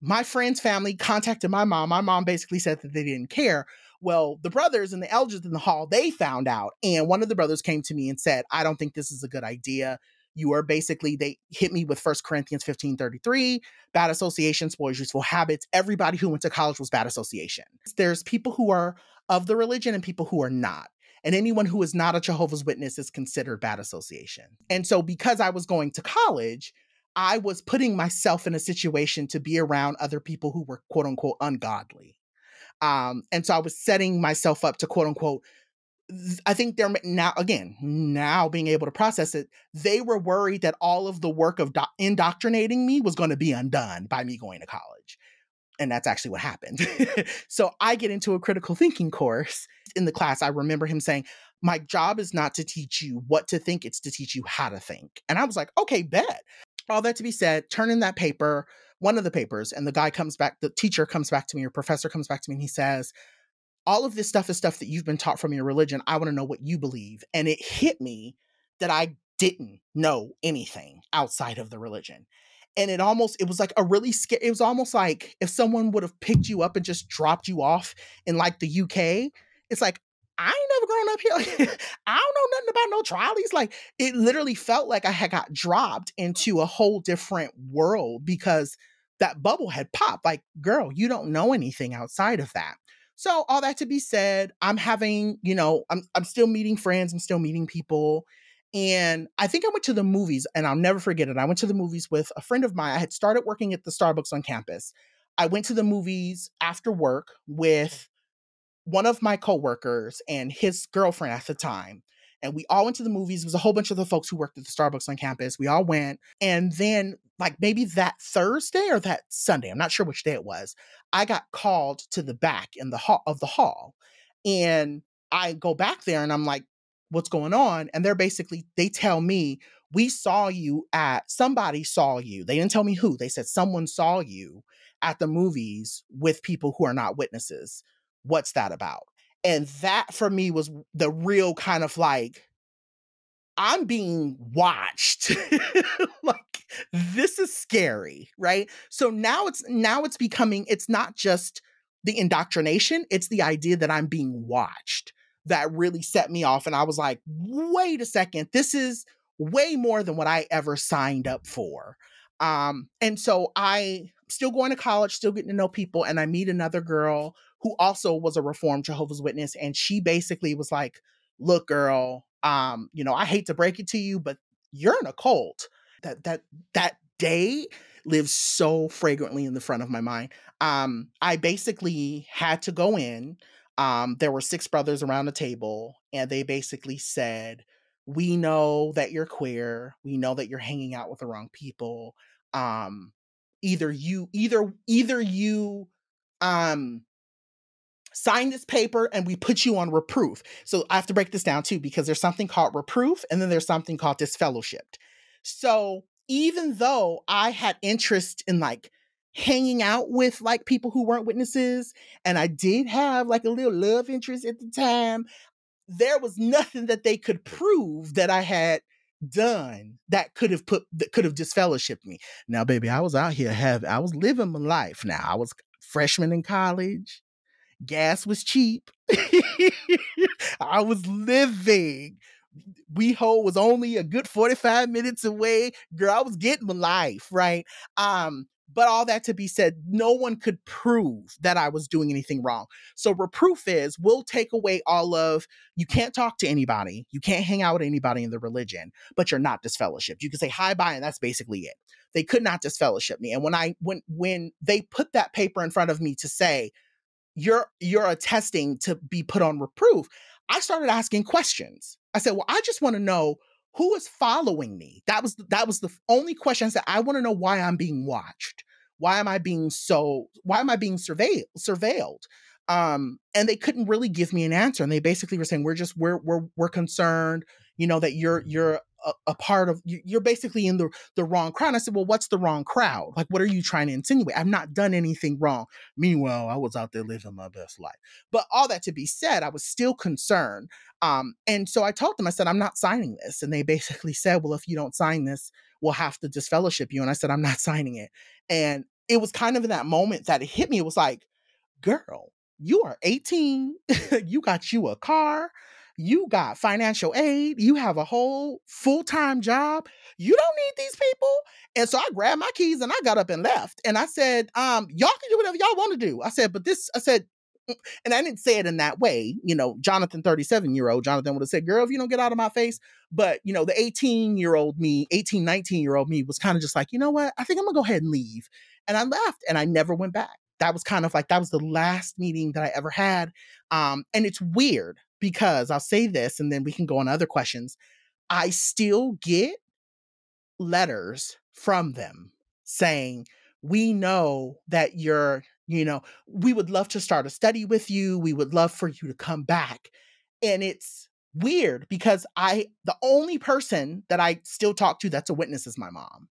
my friend's family contacted my mom. My mom basically said that they didn't care. Well, the brothers and the elders in the hall, they found out. And one of the brothers came to me and said, I don't think this is a good idea. You are basically, they hit me with First Corinthians 15 33, bad association, spoils useful habits. Everybody who went to college was bad association. There's people who are of the religion and people who are not. And anyone who is not a Jehovah's Witness is considered bad association. And so, because I was going to college, I was putting myself in a situation to be around other people who were quote unquote ungodly. Um, and so I was setting myself up to quote unquote. I think they're now again now being able to process it. They were worried that all of the work of do- indoctrinating me was going to be undone by me going to college, and that's actually what happened. (laughs) so I get into a critical thinking course in the class. I remember him saying, "My job is not to teach you what to think; it's to teach you how to think." And I was like, "Okay, bet." All that to be said, turn in that paper, one of the papers, and the guy comes back, the teacher comes back to me, or professor comes back to me, and he says, All of this stuff is stuff that you've been taught from your religion. I want to know what you believe. And it hit me that I didn't know anything outside of the religion. And it almost, it was like a really scary, it was almost like if someone would have picked you up and just dropped you off in like the UK. It's like, I ain't never grown up here. (laughs) I don't know nothing about no trolleys. Like it literally felt like I had got dropped into a whole different world because that bubble had popped. Like, girl, you don't know anything outside of that. So all that to be said, I'm having, you know, I'm I'm still meeting friends, I'm still meeting people. And I think I went to the movies and I'll never forget it. I went to the movies with a friend of mine. I had started working at the Starbucks on campus. I went to the movies after work with one of my coworkers and his girlfriend at the time and we all went to the movies. It was a whole bunch of the folks who worked at the Starbucks on campus. We all went. And then, like maybe that Thursday or that Sunday, I'm not sure which day it was, I got called to the back in the hall of the hall. And I go back there and I'm like, what's going on? And they're basically, they tell me, we saw you at somebody saw you. They didn't tell me who. They said someone saw you at the movies with people who are not witnesses what's that about? And that for me was the real kind of like, I'm being watched. (laughs) like this is scary, right? So now it's now it's becoming it's not just the indoctrination, it's the idea that I'm being watched that really set me off and I was like, "Wait a second, this is way more than what I ever signed up for." Um and so I still going to college, still getting to know people and I meet another girl who also was a reformed Jehovah's Witness. And she basically was like, look, girl, um, you know, I hate to break it to you, but you're in a cult. That that that day lives so fragrantly in the front of my mind. Um, I basically had to go in. Um, there were six brothers around the table, and they basically said, We know that you're queer. We know that you're hanging out with the wrong people. Um, either you, either, either you um sign this paper and we put you on reproof. So I have to break this down too, because there's something called reproof and then there's something called disfellowshipped. So even though I had interest in like hanging out with like people who weren't witnesses, and I did have like a little love interest at the time, there was nothing that they could prove that I had done that could have put that could have disfellowshipped me. Now, baby, I was out here have I was living my life. Now I was freshman in college gas was cheap. (laughs) I was living. WeHo was only a good 45 minutes away. Girl, I was getting my life, right? Um, But all that to be said, no one could prove that I was doing anything wrong. So reproof is we'll take away all of you can't talk to anybody, you can't hang out with anybody in the religion, but you're not disfellowshipped. You can say hi bye, and that's basically it. They could not disfellowship me. And when I when when they put that paper in front of me to say you're you're attesting to be put on reproof, I started asking questions. I said, well, I just want to know who is following me. That was that was the only question. I said i want to know why i'm being watched. Why am i being so why am i being surveilled surveilled um and they couldn't really give me an answer and they basically were saying we're just we're we're we're concerned you know that you're you're a, a, part of you're basically in the the wrong crowd. I said, well, what's the wrong crowd? Like, what are you trying to insinuate? I've not done anything wrong. Meanwhile, I was out there living my best life. But all that to be said, I was still concerned. Um, and so I told them, I said, I'm not signing this. And they basically said, well, if you don't sign this, we'll have to disfellowship you. And I said, I'm not signing it. And it was kind of in that moment that it hit me. It was like, girl, you are 18, (laughs) you got you a car, you got financial aid, you have a whole full time job. You don't need these people. And so I grabbed my keys and I got up and left. And I said, um, y'all can do whatever y'all want to do. I said, but this, I said, mm, and I didn't say it in that way. You know, Jonathan, 37 year old Jonathan would have said, girl, if you don't get out of my face. But, you know, the 18 year old me, 18, 19 year old me was kind of just like, you know what? I think I'm going to go ahead and leave. And I left and I never went back. That was kind of like, that was the last meeting that I ever had. Um, and it's weird because I'll say this and then we can go on other questions. I still get letters from them saying, We know that you're, you know, we would love to start a study with you. We would love for you to come back. And it's weird because I, the only person that I still talk to that's a witness is my mom.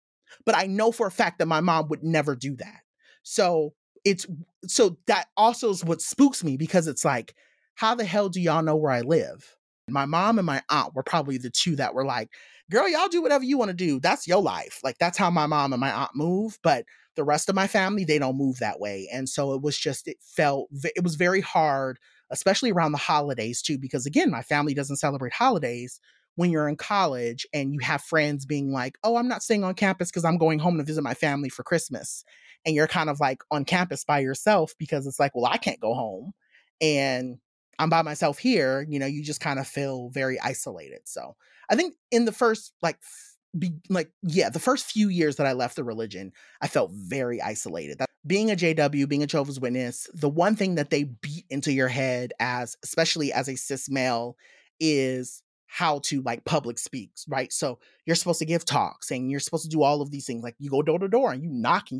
But I know for a fact that my mom would never do that. So it's, so that also is what spooks me because it's like, how the hell do y'all know where I live? My mom and my aunt were probably the two that were like, girl, y'all do whatever you want to do. That's your life. Like, that's how my mom and my aunt move. But the rest of my family, they don't move that way. And so it was just, it felt, it was very hard, especially around the holidays too, because again, my family doesn't celebrate holidays when you're in college and you have friends being like, oh, I'm not staying on campus because I'm going home to visit my family for Christmas. And you're kind of like on campus by yourself because it's like, well, I can't go home. And I'm by myself here, you know, you just kind of feel very isolated. So I think in the first like be, like yeah, the first few years that I left the religion, I felt very isolated. That, being a JW, being a Jehovah's Witness, the one thing that they beat into your head as especially as a cis male is how to like public speaks, right? So you're supposed to give talks and you're supposed to do all of these things. Like you go door to door and you knock and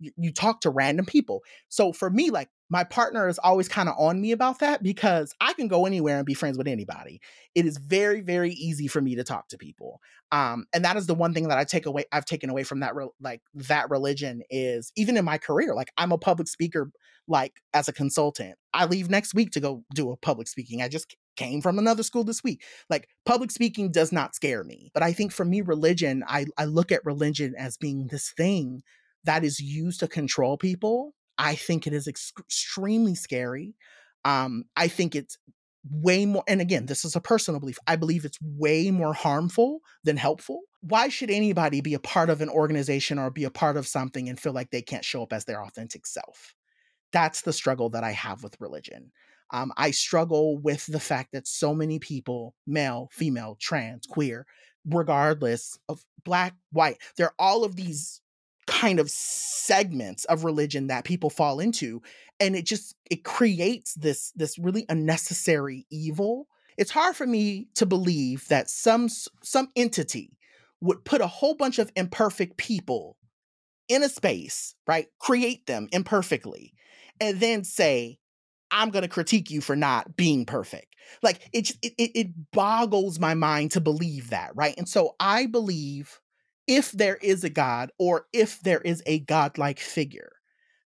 you, you talk to random people. So for me, like my partner is always kind of on me about that because I can go anywhere and be friends with anybody. It is very, very easy for me to talk to people. Um, and that is the one thing that I take away, I've taken away from that, re- like that religion is even in my career, like I'm a public speaker, like as a consultant. I leave next week to go do a public speaking. I just came from another school this week. Like public speaking does not scare me. But I think for me, religion, I, I look at religion as being this thing that is used to control people I think it is ex- extremely scary. Um, I think it's way more, and again, this is a personal belief. I believe it's way more harmful than helpful. Why should anybody be a part of an organization or be a part of something and feel like they can't show up as their authentic self? That's the struggle that I have with religion. Um, I struggle with the fact that so many people, male, female, trans, queer, regardless of black, white, there are all of these kind of segments of religion that people fall into and it just it creates this this really unnecessary evil. It's hard for me to believe that some some entity would put a whole bunch of imperfect people in a space right create them imperfectly and then say i'm going to critique you for not being perfect. Like it, it it boggles my mind to believe that right? And so i believe if there is a God or if there is a godlike figure,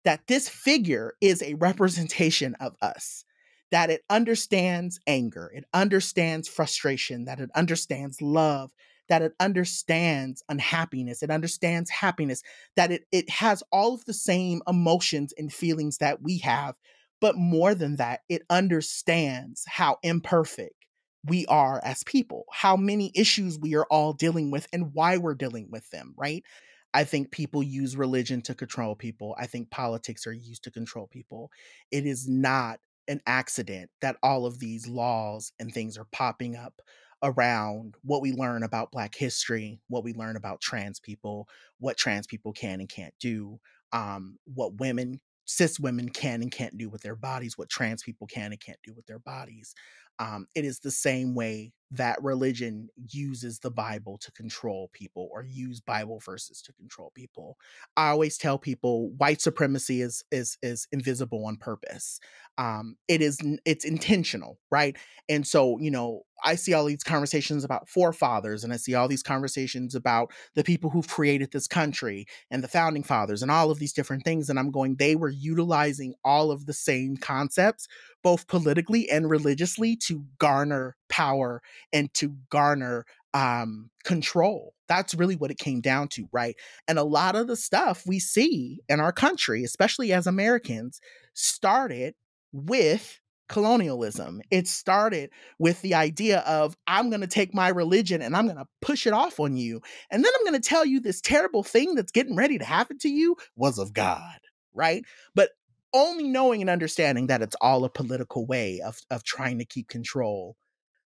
that this figure is a representation of us, that it understands anger, it understands frustration, that it understands love, that it understands unhappiness, it understands happiness, that it, it has all of the same emotions and feelings that we have. But more than that, it understands how imperfect we are as people, how many issues we are all dealing with, and why we're dealing with them, right? I think people use religion to control people. I think politics are used to control people. It is not an accident that all of these laws and things are popping up around what we learn about Black history, what we learn about trans people, what trans people can and can't do, um, what women, cis women can and can't do with their bodies, what trans people can and can't do with their bodies. Um, it is the same way that religion uses the Bible to control people or use Bible verses to control people. I always tell people white supremacy is is is invisible on purpose. Um, it is it's intentional, right? And so, you know, I see all these conversations about forefathers and I see all these conversations about the people who've created this country and the founding fathers and all of these different things. And I'm going, they were utilizing all of the same concepts, both politically and religiously, to garner power and to garner um, control. That's really what it came down to, right? And a lot of the stuff we see in our country, especially as Americans, started with colonialism. It started with the idea of I'm going to take my religion and I'm going to push it off on you. And then I'm going to tell you this terrible thing that's getting ready to happen to you was of God, right? But only knowing and understanding that it's all a political way of of trying to keep control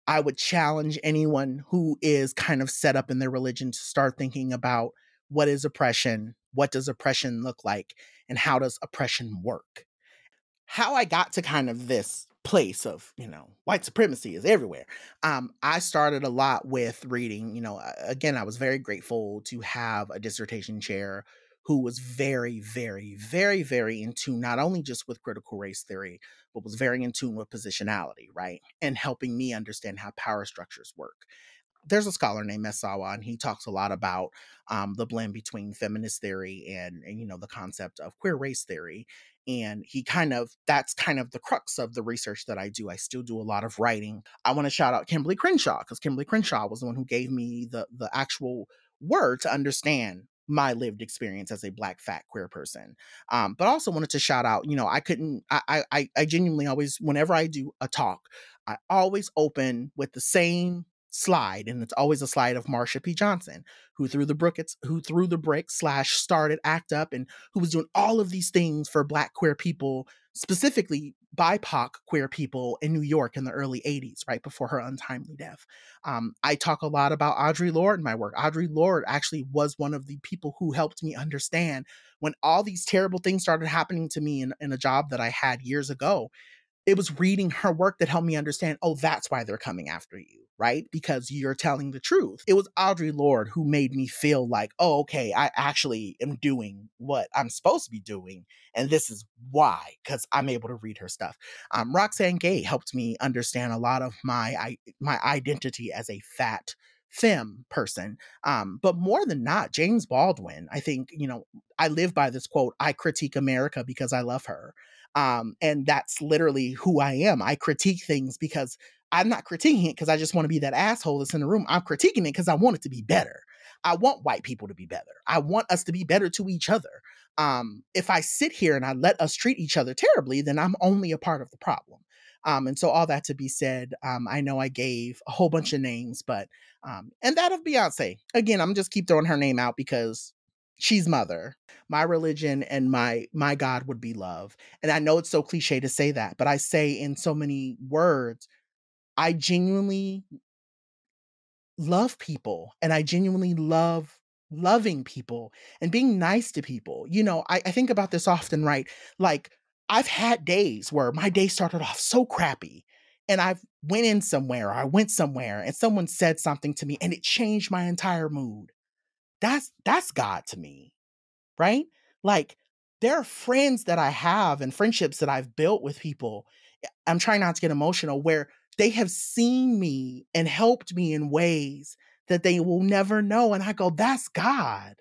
I would challenge anyone who is kind of set up in their religion to start thinking about what is oppression, what does oppression look like, and how does oppression work. How I got to kind of this place of you know white supremacy is everywhere um i started a lot with reading you know again i was very grateful to have a dissertation chair who was very, very, very, very in tune, not only just with critical race theory, but was very in tune with positionality, right? And helping me understand how power structures work. There's a scholar named Misawa, and he talks a lot about um, the blend between feminist theory and, and, you know, the concept of queer race theory. And he kind of, that's kind of the crux of the research that I do. I still do a lot of writing. I want to shout out Kimberlé Crenshaw, because Kimberlé Crenshaw was the one who gave me the the actual word to understand my lived experience as a black fat queer person um, but also wanted to shout out you know i couldn't I, I i genuinely always whenever i do a talk i always open with the same slide and it's always a slide of marsha p johnson who threw the brick who threw the brick slash started act up and who was doing all of these things for black queer people specifically BIPOC queer people in New York in the early 80s, right before her untimely death. Um, I talk a lot about Audre Lorde in my work. Audre Lorde actually was one of the people who helped me understand when all these terrible things started happening to me in, in a job that I had years ago it was reading her work that helped me understand, oh, that's why they're coming after you, right? Because you're telling the truth. It was Audre Lorde who made me feel like, oh, okay, I actually am doing what I'm supposed to be doing. And this is why, because I'm able to read her stuff. Um, Roxane Gay helped me understand a lot of my, I, my identity as a fat femme person. Um, but more than not, James Baldwin, I think, you know, I live by this quote I critique America because I love her. Um, and that's literally who I am. I critique things because I'm not critiquing it because I just want to be that asshole that's in the room. I'm critiquing it because I want it to be better. I want white people to be better. I want us to be better to each other. Um, if I sit here and I let us treat each other terribly, then I'm only a part of the problem. Um, and so all that to be said, um, I know I gave a whole bunch of names, but um, and that of Beyonce. Again, I'm just keep throwing her name out because she's mother. My religion and my my god would be love. And i know it's so cliche to say that but i say in so many words i genuinely love people and i genuinely love loving people and being nice to people. You know I, I think about this often right? Like i've had days where my day started off so crappy and i went in somewhere or i went somewhere and someone said something to me and it changed my entire mood that's that's God to me, right? Like there are friends that I have and friendships that I've built with people. Eh, I'm trying not to get emotional where they have seen me and helped me in ways that they will never know and I go that's God.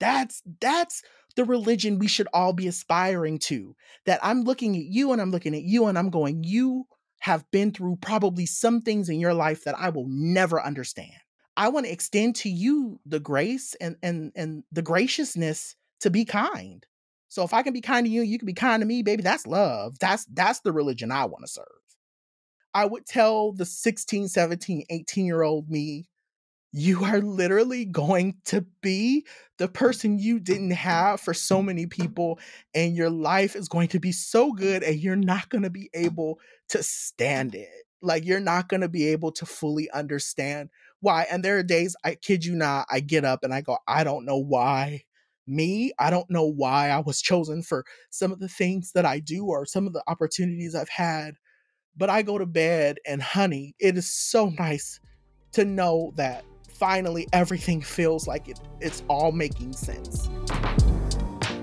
That's that's the religion we should all be aspiring to. That I'm looking at you and I'm looking at you and I'm going you have been through probably some things in your life that I will never understand. I want to extend to you the grace and and and the graciousness to be kind. So if I can be kind to you, you can be kind to me, baby. That's love. That's that's the religion I want to serve. I would tell the 16, 17, 18 year old me you are literally going to be the person you didn't have for so many people, and your life is going to be so good, and you're not going to be able to stand it. Like, you're not going to be able to fully understand why. And there are days, I kid you not, I get up and I go, I don't know why me. I don't know why I was chosen for some of the things that I do or some of the opportunities I've had. But I go to bed and, honey, it is so nice to know that finally everything feels like it, it's all making sense.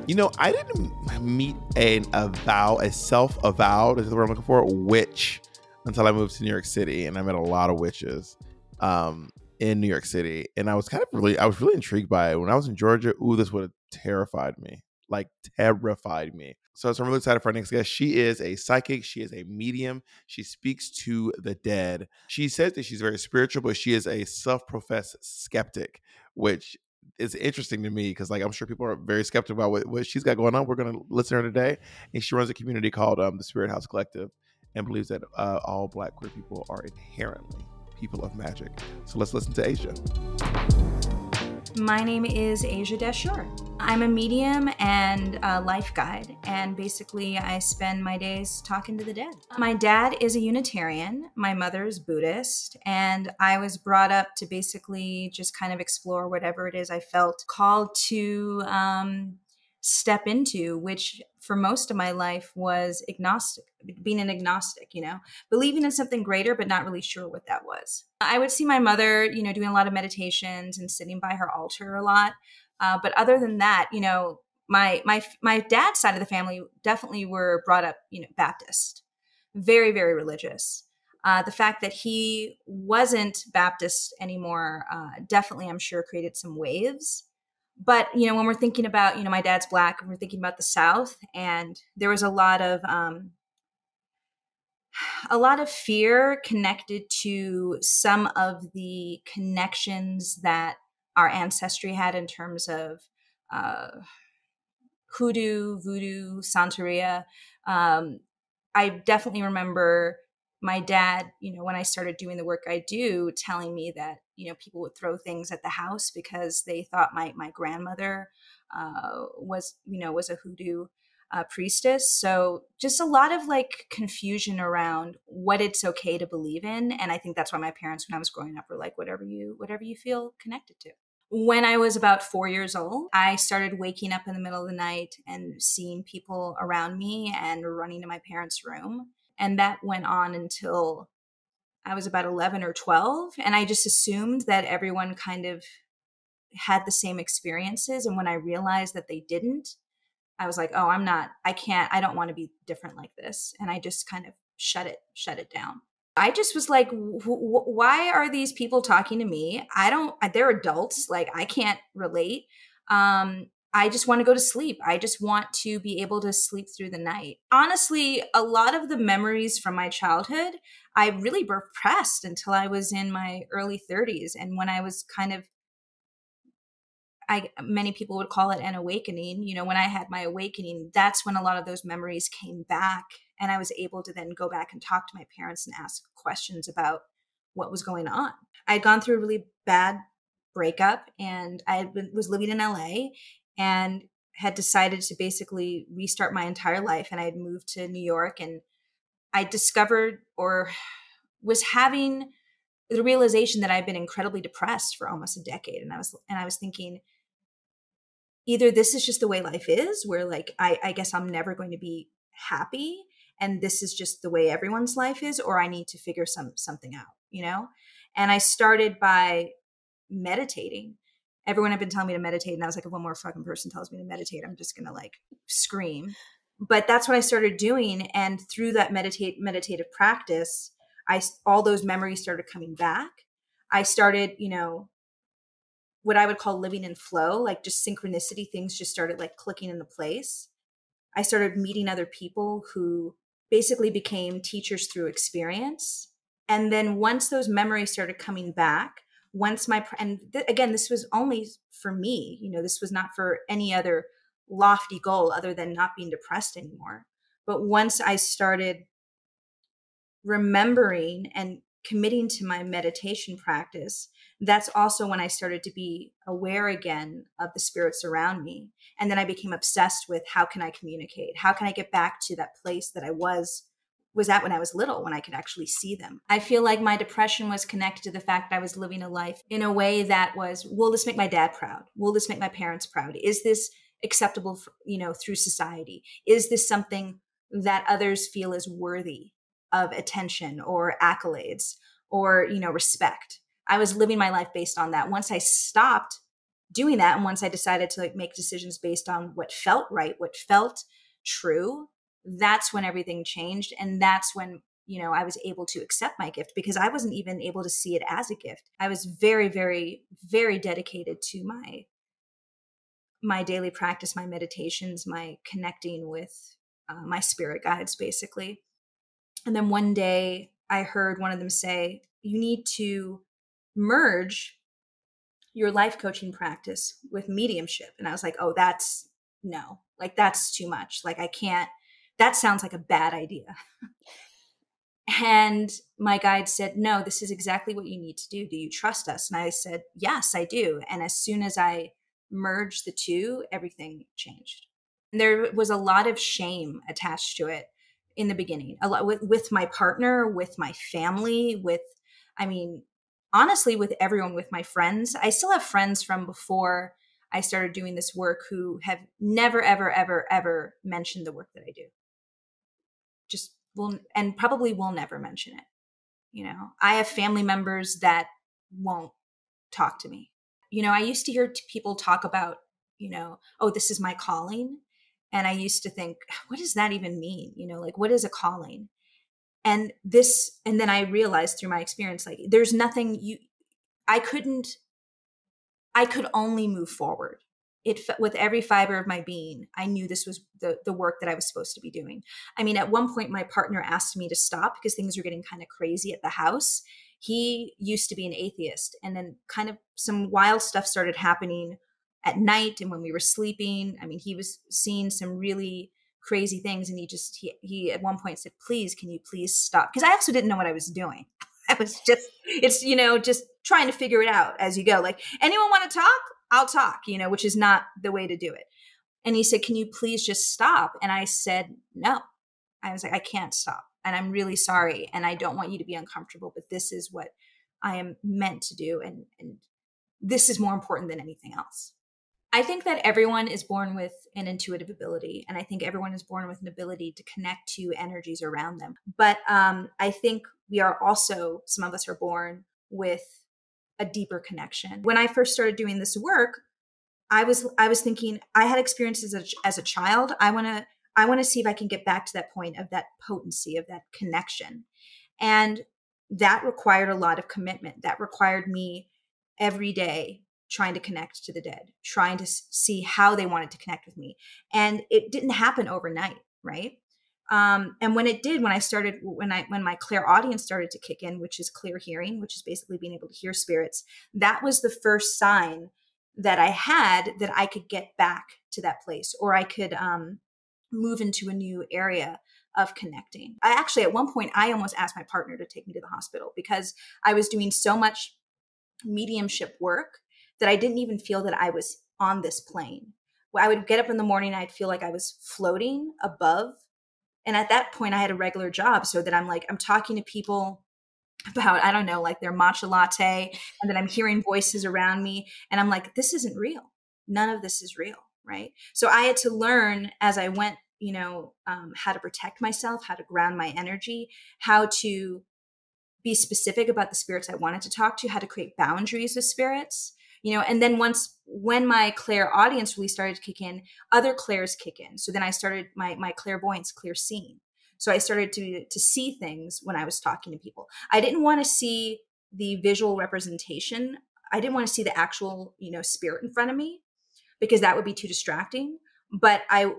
You know, I didn't meet an avow, a self-avowed, is the word I'm looking for, witch until I moved to New York City, and I met a lot of witches um, in New York City, and I was kind of really, I was really intrigued by it. When I was in Georgia, ooh, this would have terrified me, like terrified me. So, so I'm really excited for our next guest. She is a psychic. She is a medium. She speaks to the dead. She says that she's very spiritual, but she is a self-professed skeptic, which is interesting to me because like I'm sure people are very skeptical about what, what she's got going on. We're going to listen to her today, and she runs a community called um, the Spirit House Collective, and believes that uh, all Black queer people are inherently people of magic. So let's listen to Aja. My name is Aja Daashuur. I'm a medium and a life guide, and basically, I spend my days talking to the dead. My dad is a Unitarian, my mother is Buddhist, and I was brought up to basically just kind of explore whatever it is I felt called to um, step into, which for most of my life was agnostic, being an agnostic, you know, believing in something greater, but not really sure what that was. I would see my mother, you know, doing a lot of meditations and sitting by her altar a lot. Uh, but other than that, you know, my my my dad's side of the family definitely were brought up, you know, Baptist, very very religious. Uh, the fact that he wasn't Baptist anymore uh, definitely, I'm sure, created some waves but you know when we're thinking about you know my dad's black and we're thinking about the south and there was a lot of um (sighs) a lot of fear connected to some of the connections that our ancestry had in terms of uh, hoodoo, voodoo, santeria. Um, I definitely remember my dad, you know, when I started doing the work I do, telling me that you know people would throw things at the house because they thought my my grandmother uh, was you know was a hoodoo uh, priestess. So just a lot of like confusion around what it's okay to believe in, and I think that's why my parents, when I was growing up, were like, whatever you whatever you feel connected to. When I was about four years old, I started waking up in the middle of the night and seeing people around me and running to my parents' room. And that went on until I was about 11 or 12. And I just assumed that everyone kind of had the same experiences. And when I realized that they didn't, I was like, oh, I'm not, I can't, I don't want to be different like this. And I just kind of shut it, shut it down. I just was like, why are these people talking to me? I don't, they're adults. Like, I can't relate. Um, I just want to go to sleep. I just want to be able to sleep through the night. Honestly, a lot of the memories from my childhood, I really repressed until I was in my early 30s. And when I was kind of, I many people would call it an awakening. You know, when I had my awakening, that's when a lot of those memories came back, and I was able to then go back and talk to my parents and ask questions about what was going on. I had gone through a really bad breakup, and I was living in LA, and had decided to basically restart my entire life and i had moved to new york and i discovered or (sighs) was having the realization that i'd been incredibly depressed for almost a decade and i was and i was thinking either this is just the way life is where like i, I guess i'm never going to be happy and this is just the way everyone's life is or i need to figure some something out you know? And i started by meditating everyone had been telling me to meditate and i was like if one more fucking person tells me to meditate i'm just gonna like scream. But that's what i started doing and through that meditate meditative practice i all those memories started coming back. I started you know what i would call living in flow like just synchronicity things just started like clicking into place. I started meeting other people who basically became teachers through experience. And then once those memories started coming back once my and th- again this was only for me you know this was not for any other lofty goal other than not being depressed anymore but once i started remembering and committing to my meditation practice that's also when I started to be aware again of the spirits around me. And then I became obsessed with how can I communicate? How can I get back to that place that I was was at when I was little when I could actually see them. I feel like my depression was connected to the fact that I was living a life in a way that was will this make my dad proud? Will this make my parents proud? Is this acceptable for, you know through society? Is this something that others feel is worthy of attention or accolades or you know respect? I was living my life based on that. Once I stopped doing that and once I decided to like make decisions based on what felt right, what felt true, that's when everything changed and that's when you know i was able to accept my gift because i wasn't even able to see it as a gift i was very very very dedicated to my my daily practice my meditations my connecting with uh, my spirit guides basically and then one day i heard one of them say you need to merge your life coaching practice with mediumship. And I was like, oh, that's no, like that's too much. Like I can't, that sounds like a bad idea. and my guide said, no, this is exactly what you need to do. Do you trust us? And I said, yes, I do. And as soon as I merged the two, everything changed. And there was a lot of shame attached to it in the beginning, a lot with, with my partner, with my family, with, I mean, honestly with everyone with my friends i still have friends from before i started doing this work who have never ever ever ever mentioned the work that i do just will and probably will never mention it you know? I have family members that won't talk to me. You know i used to hear people talk about you know oh this is my calling and i used to think ah, what does that even mean? You know like what is a calling? And this and then i realized through my experience like there's nothing you i couldn't i could only move forward it with every fiber of my being i knew this was the, the work that i was supposed to be doing. I mean at one point my partner asked me to stop because things were getting kind of crazy at the house. He used to be an atheist and then kind of some wild stuff started happening at night and when we were sleeping. I mean he was seeing some really crazy things and he just he, he at one point said please can you please stop? Because i also didn't know what i was doing. (laughs) I was just it's you know just trying to figure it out as you go. Like anyone want to talk i'll talk you know which is not the way to do it. And he said can you please just stop? And i said no. I was like i can't stop and i'm really sorry and i don't want you to be uncomfortable but this is what i am meant to do and and this is more important than anything else. I think that everyone is born with an intuitive ability, and I think everyone is born with an ability to connect to energies around them. But um, I think we are also, some of us are born with a deeper connection. When I first started doing this work, I was I was thinking I had experiences as a, as a child. I want to I want to see if I can get back to that point of that potency of that connection, and that required a lot of commitment. That required me every day trying to connect to the dead, trying to see how they wanted to connect with me. And it didn't happen overnight, right? Um, and when it did, when I started, when I when my clairaudience started to kick in, which is clear hearing, which is basically being able to hear spirits, that was the first sign that I had that I could get back to that place, or I could um, move into a new area of connecting. I actually, at one point, I almost asked my partner to take me to the hospital because I was doing so much mediumship work that I didn't even feel that I was on this plane. I would get up in the morning, I'd feel like I was floating above. And at that point, I had a regular job. So that I'm like, I'm talking to people about, I don't know, like their matcha latte, and then I'm hearing voices around me. And I'm like, this isn't real. None of this is real. Right. So I had to learn as I went, you know, um, how to protect myself, how to ground my energy, how to be specific about the spirits I wanted to talk to, how to create boundaries with spirits you know and then once when my clairaudience really started to kick in other clairs kick in. So then i started my my clairvoyance clear seeing so i started to to see things when i was talking to people. I didn't want to see the visual representation. I didn't want to see the actual you know spirit in front of me because that would be too distracting. But i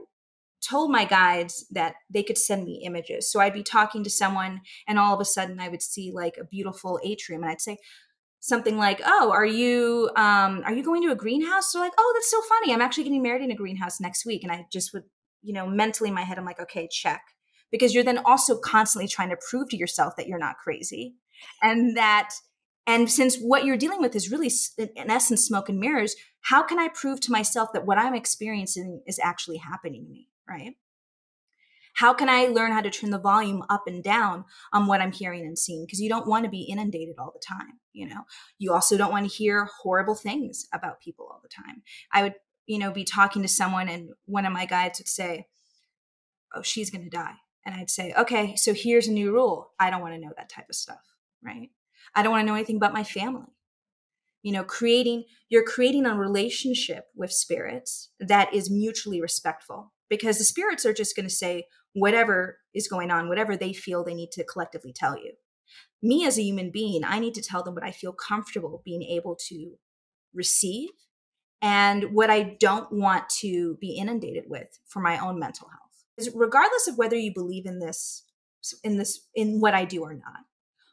told my guides that they could send me images. So i'd be talking to someone and all of a sudden i would see like a beautiful atrium and i'd say something like, "Oh, are you um, are you going to a greenhouse?" They're like, "Oh, that's so funny. I'm actually getting married in a greenhouse next week." And I just would, you know, mentally in my head, I'm like, "Okay, check," because you're then also constantly trying to prove to yourself that you're not crazy, and that And since what you're dealing with is really, in essence, smoke and mirrors, how can I prove to myself that what I'm experiencing is actually happening to me? Right. How can I learn how to turn the volume up and down on what I'm hearing and seeing? Because you don't want to be inundated all the time. You know, you also don't want to hear horrible things about people all the time. I would, you know, be talking to someone, and one of my guides would say, "Oh, she's going to die," and I'd say, "Okay, so here's a new rule. I don't want to know that type of stuff." Right? I don't want to know anything about my family you know creating you're creating a relationship with spirits that is mutually respectful because the spirits are just going to say whatever is going on, whatever they feel they need to collectively tell you. Me as a human being, I need to tell them what I feel comfortable being able to receive and what I don't want to be inundated with for my own mental health. Regardless of whether you believe in this in this in what I do or not.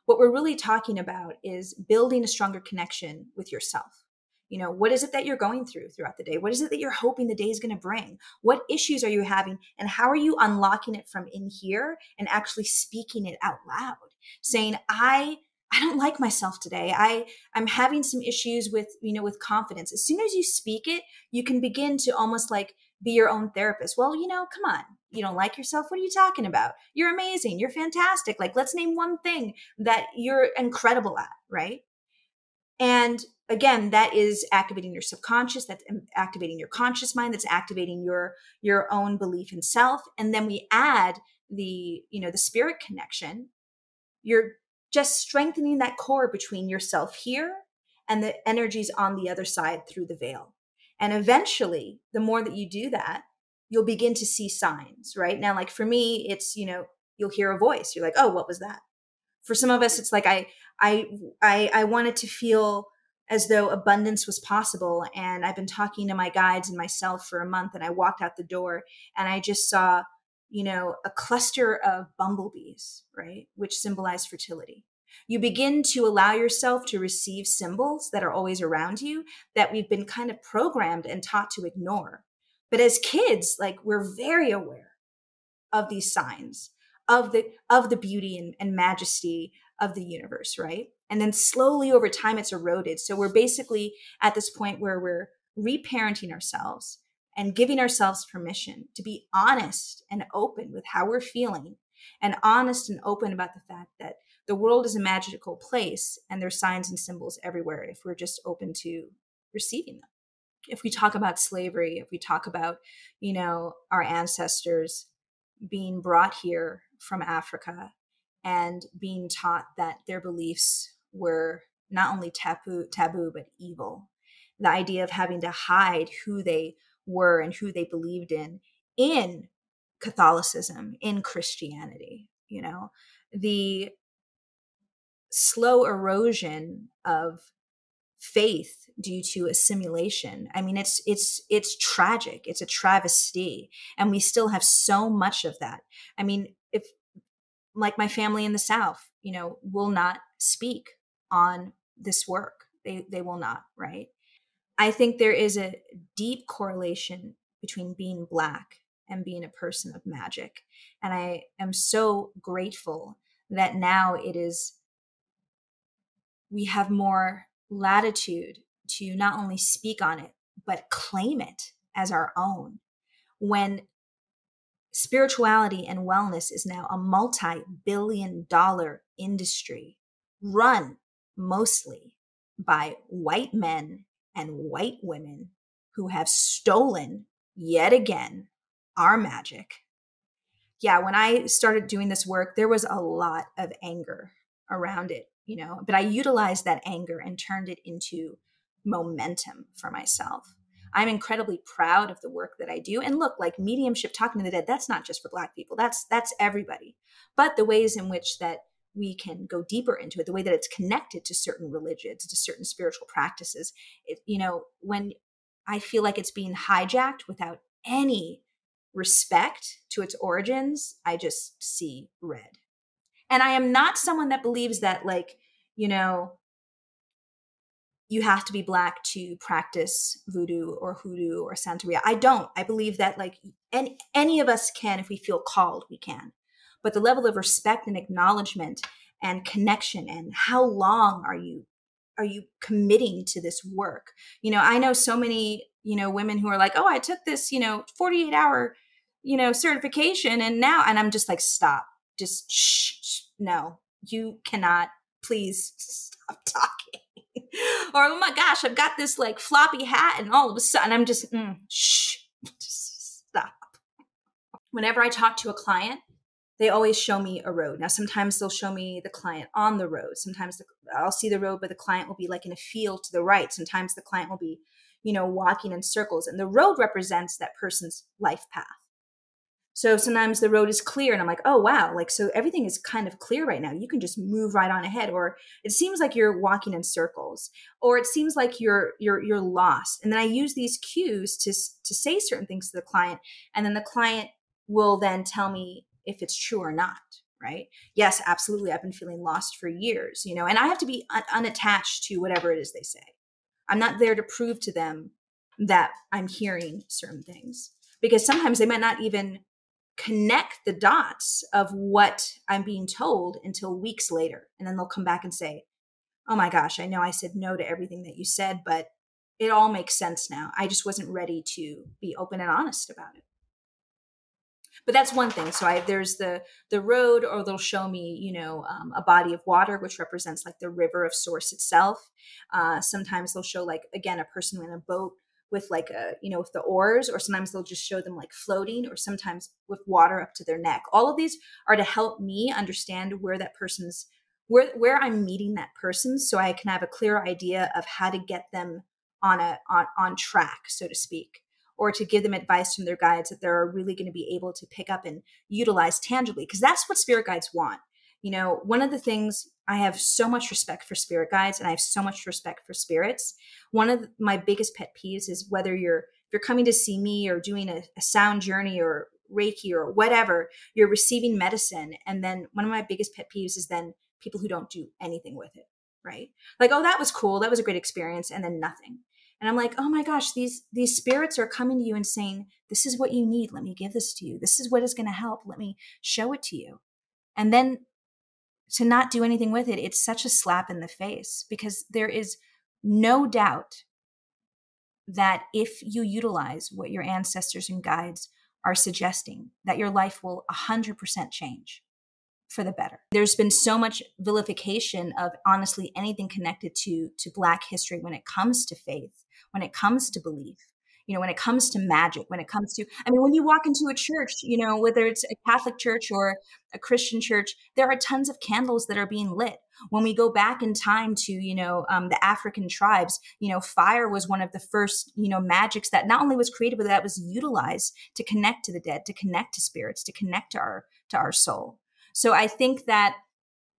What we're really talking about is building a stronger connection with yourself you know what is it that you're going through throughout the day? What is it that you're hoping the day is going to bring? What issues are you having? And how are you unlocking it from in here and actually speaking it out loud? Saying i i don't like myself today. I i'm having some issues with you know with confidence. As soon as you speak it you can begin to almost like be your own therapist. Well you know come on. You don't like yourself? What are you talking about? You're amazing. You're fantastic. Like let's name one thing that you're incredible at right and again that is activating your subconscious that's activating your conscious mind that's activating your your own belief in self. And then we add the you know the spirit connection. You're just strengthening that core between yourself here and the energies on the other side through the veil. And eventually the more that you do that you'll begin to see signs right? Now like for me it's you know you'll hear a voice. You're like oh what was that for some of us it's like i i i, I wanted to feel as though abundance was possible. And I've been talking to my guides and myself for a month, and I walked out the door and I just saw, you know, a cluster of bumblebees, right, which symbolize fertility. You begin to allow yourself to receive symbols that are always around you that we've been kind of programmed and taught to ignore. But as kids, like we're very aware of these signs of the of the beauty and, and majesty of the universe, right? And then slowly over time, it's eroded. So we're basically at this point where we're reparenting ourselves and giving ourselves permission to be honest and open with how we're feeling and honest and open about the fact that the world is a magical place and there's signs and symbols everywhere if we're just open to receiving them if we talk about slavery if we talk about you know our ancestors being brought here from africa and being taught that their beliefs were not only taboo, taboo but evil. The idea of having to hide who they were and who they believed in in Catholicism, in Christianity, you know, the slow erosion of faith due to assimilation. I mean it's it's it's tragic. It's a travesty. And we still have so much of that. I mean like my family in the south you know will not speak on this work. They, they will not, right? I think there is a deep correlation between being Black and being a person of magic. And I am so grateful that now it is, we have more latitude to not only speak on it, but claim it as our own. When spirituality and wellness is now a multi billion dollar industry run mostly by white men and white women who have stolen yet again our magic. Yeah, when I started doing this work, there was a lot of anger around it, you know, but I utilized that anger and turned it into momentum for myself. I'm incredibly proud of the work that I do. And look, like mediumship talking to the dead, that's not just for black people. That's that's everybody. But the ways in which that we can go deeper into it the way that it's connected to certain religions to certain spiritual practices it, you know when i feel like it's being hijacked without any respect to its origins i just see red and i am not someone that believes that like you know you have to be black to practice voodoo or hoodoo or santeria. I don't. I believe that like any, any of us can if we feel called we can. But the level of respect and acknowledgement and connection and how long are you are you committing to this work? You know i know so many you know women who are like oh i took this you know 48 hour you know certification and now and i'm just like stop. Just shh, shh. No. You cannot. Please (laughs) stop talking (laughs) or oh my gosh i've got this like floppy hat and all of a sudden i'm just mm, shh (laughs) just stop whenever i talk to a client they always show me a road. Now, sometimes they'll show me the client on the road. Sometimes the, I'll see the road, but the client will be like in a field to the right. Sometimes the client will be, you know, walking in circles. And the road represents that person's life path. So sometimes the road is clear and I'm like, oh, wow. Like, so everything is kind of clear right now. You can just move right on ahead. Or it seems like you're walking in circles or it seems like you're, you're, you're lost. And then I use these cues to, to say certain things to the client. And then the client will then tell me if it's true or not right yes absolutely i've been feeling lost for years you know and i have to be un- unattached to whatever it is they say i'm not there to prove to them that i'm hearing certain things because sometimes they might not even connect the dots of what i'm being told until weeks later. And then they'll come back and say oh my gosh i know i said no to everything that you said but it all makes sense now. I just wasn't ready to be open and honest about it. But that's one thing. So i there's the the road or they'll show me you know um, a body of water which represents like the river of source itself. Uh, sometimes they'll show like again a person in a boat with like a you know with the oars or sometimes they'll just show them like floating or sometimes with water up to their neck. All of these are to help me understand where that person's where where i'm meeting that person so i can have a clear idea of how to get them on a on, on track so to speak or to give them advice from their guides that they're really going to be able to pick up and utilize tangibly because that's what spirit guides want. You know one of the things i have so much respect for spirit guides and i have so much respect for spirits. One of my biggest pet peeves is whether you're if you're coming to see me or doing a, a sound journey or reiki or whatever you're receiving medicine. And then one of my biggest pet peeves is then people who don't do anything with it right? Like oh that was cool. That was a great experience and then nothing. And i'm like oh my gosh these these spirits are coming to you and saying this is what you need. Let me give this to you. This is what is going to help. Let me show it to you and then to not do anything with it it's such a slap in the face because there is no doubt that if you utilize what your ancestors and guides are suggesting that your life will 100% change for the better. There's been so much vilification of honestly anything connected to to black history when it comes to faith when it comes to belief you know when it comes to magic when it comes to i mean when you walk into a church you know whether it's a catholic church or a christian church there are tons of candles that are being lit. When we go back in time to you know um, the african tribes you know fire was one of the first you know magics that not only was created but that was utilized to connect to the dead to connect to spirits to connect to our to our soul. So i think that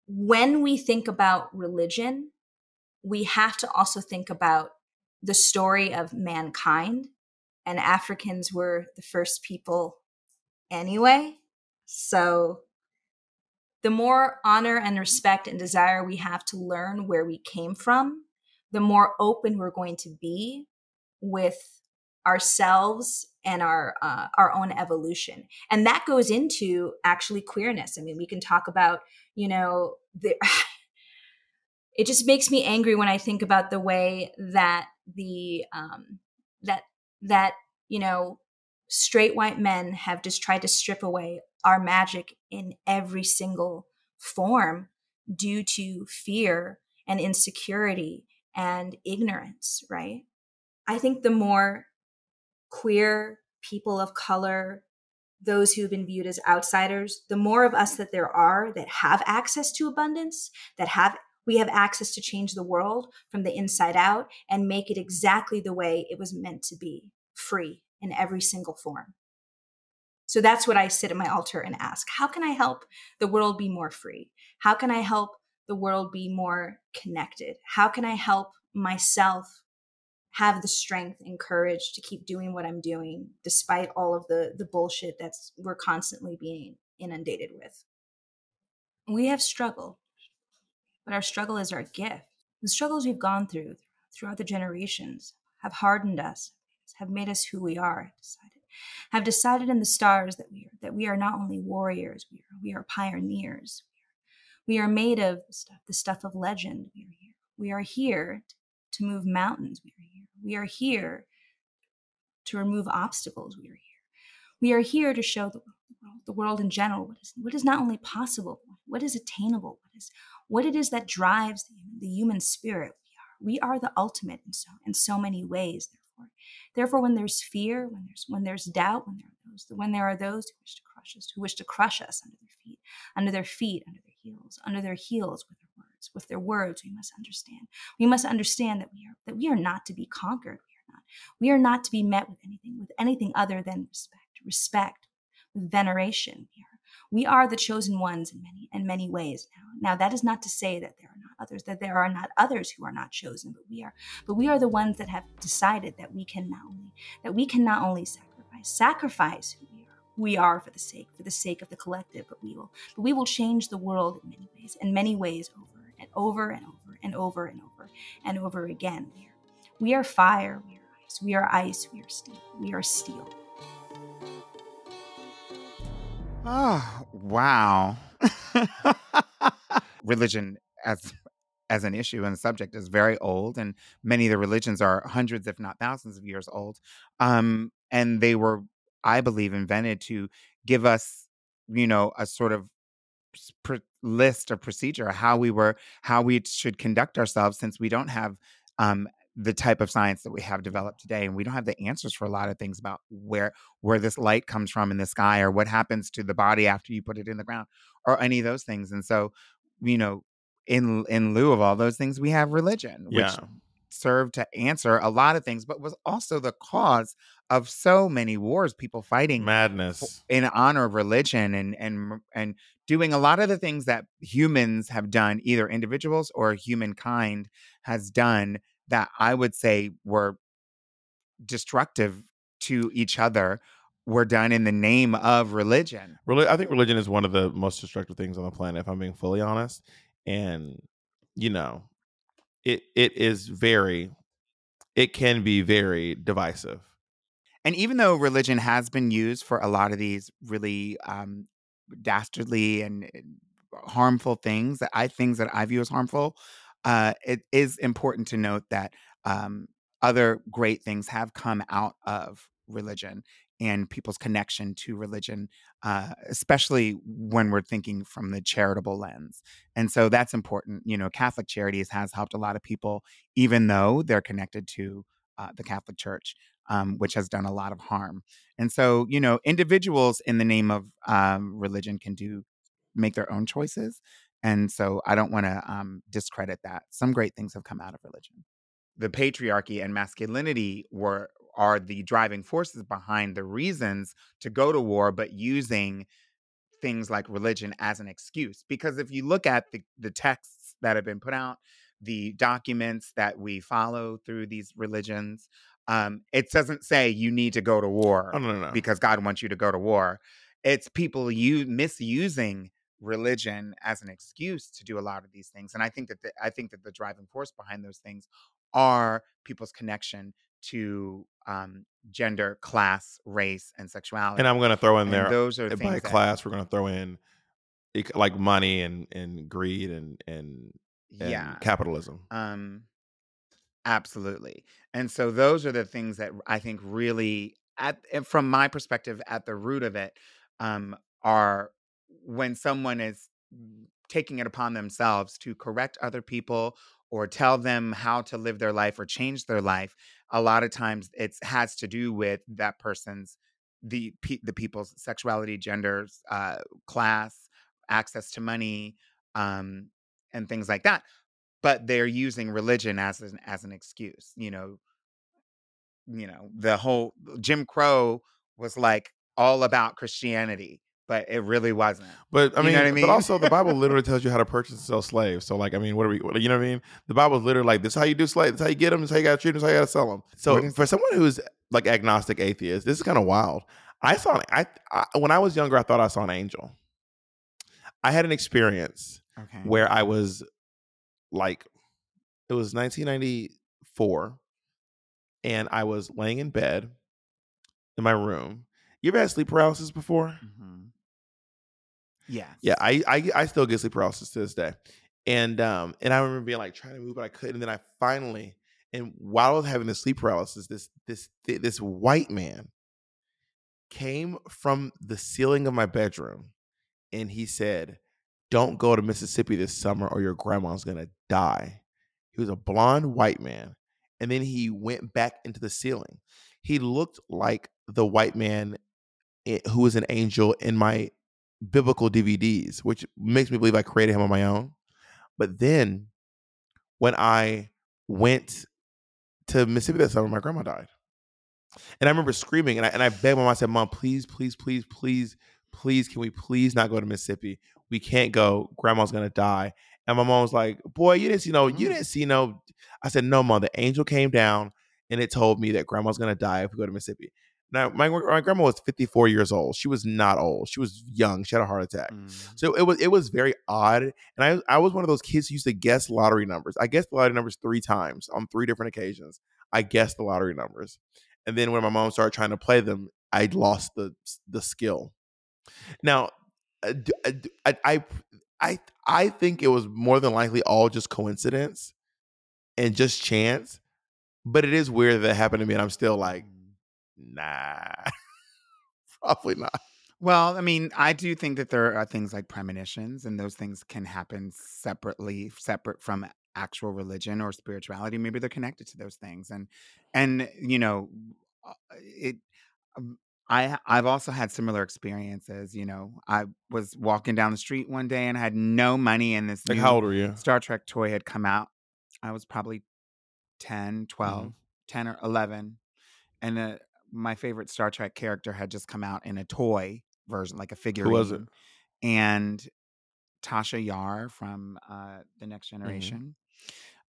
when we think about religion we have to also think about the story of mankind, and Africans were the first people anyway. So, the more honor and respect and desire we have to learn where we came from, the more open we're going to be with ourselves and our uh, our own evolution and that goes into actually queerness i mean we can talk about you know the (sighs) it just makes me angry when I think about the way that the um, that that you know straight white men have just tried to strip away our magic in every single form due to fear and insecurity and ignorance right? I think the more queer people of color those who've been viewed as outsiders the more of us that there are that have access to abundance that have we have access to change the world from the inside out and make it exactly the way it was meant to be free in every single form. So that's what I sit at my altar and ask How can I help the world be more free? How can I help the world be more connected? How can I help myself have the strength and courage to keep doing what I'm doing despite all of the the bullshit that's we're constantly being inundated with. We have struggled but our struggle is our gift. The struggles we've gone through throughout the generations have hardened us, have made us who we are, decided, have decided in the stars that we are, that we are not only warriors, we are, we are pioneers. We are, made of stuff, the stuff of legend. We are, We are here to move mountains. We are here. We are here to remove obstacles. We are here. We are here to show the world, the world in general what is what is not only possible, what is attainable, what is what it is that drives the, human spirit. We are we are the ultimate in so in so many ways. Therefore, therefore, when there's fear, when there's when there's doubt, when there are those when there are those who wish to crush us, who wish to crush us under their feet, under their feet, under their heels, under their heels with their words, with their words, we must understand. We must understand that we are that we are not to be conquered. We are not. We are not to be met with anything with anything other than respect respect, with veneration here. We are the chosen ones in many in many ways now. Now that is not to say that there are not others, that there are not others who are not chosen, but we are. But we are the ones that have decided that we can not only that we can not only sacrifice, sacrifice who we are, we are for the sake for the sake of the collective, but we will but we will change the world in many ways, in many ways over and over and over and over and over and over again. We are, we are fire, we are ice, we are ice, we are steel, we are steel. Oh, wow. (laughs) Religion as as an issue and subject is very old, and many of the religions are hundreds, if not thousands, of years old. Um, and they were, I believe, invented to give us, you know, a sort of list or procedure how we were how we should conduct ourselves since we don't have um, the type of science that we have developed today and we don't have the answers for a lot of things about where where this light comes from in the sky or what happens to the body after you put it in the ground or any of those things and so you know in in lieu of all those things we have religion which Yeah. served to answer a lot of things but was also the cause of so many wars people fighting Madness. in honor of religion and and and doing a lot of the things that humans have done either individuals or humankind has done that i would say were destructive to each other were done in the name of religion Reli- I think religion is one of the most destructive things on the planet, if I'm being fully honest. And you know, it it is very, it can be very divisive. and even though religion has been used for a lot of these really um, dastardly and and harmful things that I things that I view as harmful, uh, it is important to note that um, other great things have come out of religion and people's connection to religion, uh, especially when we're thinking from the charitable lens. And so that's important. You know, Catholic Charities has helped a lot of people, even though they're connected to uh, the Catholic Church, um, which has done a lot of harm. And so, you know, individuals in the name of um, religion can do make their own choices. And so I don't want to um, discredit that. Some great things have come out of religion. The patriarchy and masculinity were are the driving forces behind the reasons to go to war, but using things like religion as an excuse. Because if you look at the, the texts that have been put out, the documents that we follow through these religions, um, it doesn't say you need to go to war Oh no, no, no. because God wants you to go to war. It's people you misusing religion as an excuse to do a lot of these things. And I think that the, I think that the driving force behind those things are people's connection to um, gender, class, race, and sexuality. and I'm going to throw in And there those are by that- class. We're going to throw in like money and and greed and and, and yeah, capitalism. Um, absolutely. And so those are the things that I think really, at from my perspective, at the root of it, um, are when someone is taking it upon themselves to correct other people or tell them how to live their life or change their life. A lot of times, it has to do with that person's the the people's sexuality, genders, uh, class, access to money, um, and things like that but they're using religion as an as an excuse you know you know the whole jim crow was like all about christianity but it really wasn't But I You mean, know what I mean? but also the Bible (laughs) literally tells you how to purchase and sell slaves. So like, I mean, what are we? What, you know what I mean? The Bible is literally like this: is how you do slaves, this is how you get them, this is how you got to treat them, this is how you got to sell them. So is- for someone who's like agnostic atheist, this is kind of wild. I saw, I, I when I was younger, I thought I saw an angel. I had an experience okay where I was like, it was 1994, and I was laying in bed in my room. You ever had sleep paralysis before? Mhm. Yes Yeah, I, I I still get sleep paralysis to this day. And um, and I remember being like trying to move, but I couldn't. And then I finally, and while I was having the sleep paralysis, this this this white man came from the ceiling of my bedroom, and he said, "Don't go to Mississippi this summer, or your grandma's gonna die." He was a blonde white man, and then he went back into the ceiling. He looked like the white man who was an angel in my biblical DVDs, which makes me believe I created him on my own. But then when I went to Mississippi that summer, my grandma died. And I remember screaming and I, and I begged my mom, I said, Mom, please, please, please, please, please, can we please not go to Mississippi? We can't go. Grandma's gonna die. And my mom was like, Boy, you didn't see no, you mm-hmm. didn't see no. I said, No, mom, the angel came down and it told me that grandma's gonna die if we go to Mississippi. Now, my, my grandma was 54 years old. She was not old. She was young. She had a heart attack. Mm. So it was it was very odd. And I I was one of those kids who used to guess lottery numbers. I guessed the lottery numbers three times on three different occasions. I guessed the lottery numbers. And then when my mom started trying to play them, I lost the the skill. Now, I, uh, d- I I I I think it was more than likely all just coincidence and just chance. But it is weird that it happened to me, and I'm still like, nah, (laughs) probably not. Well, I mean, I do think that there are things like premonitions, and those things can happen separately, separate from actual religion or spirituality. Maybe they're connected to those things, and and you know, uh, it. um, I I've also had similar experiences. You know, I was walking down the street one day and I had no money, and this Like, new how old were you? Star Trek toy had come out. I was probably 10, 12, Mhm. 10 or 11. And uh, my favorite Star Trek character had just come out in a toy version, like a figurine. Who was it? And Tasha Yar from uh, The Next Mm-hmm. Generation.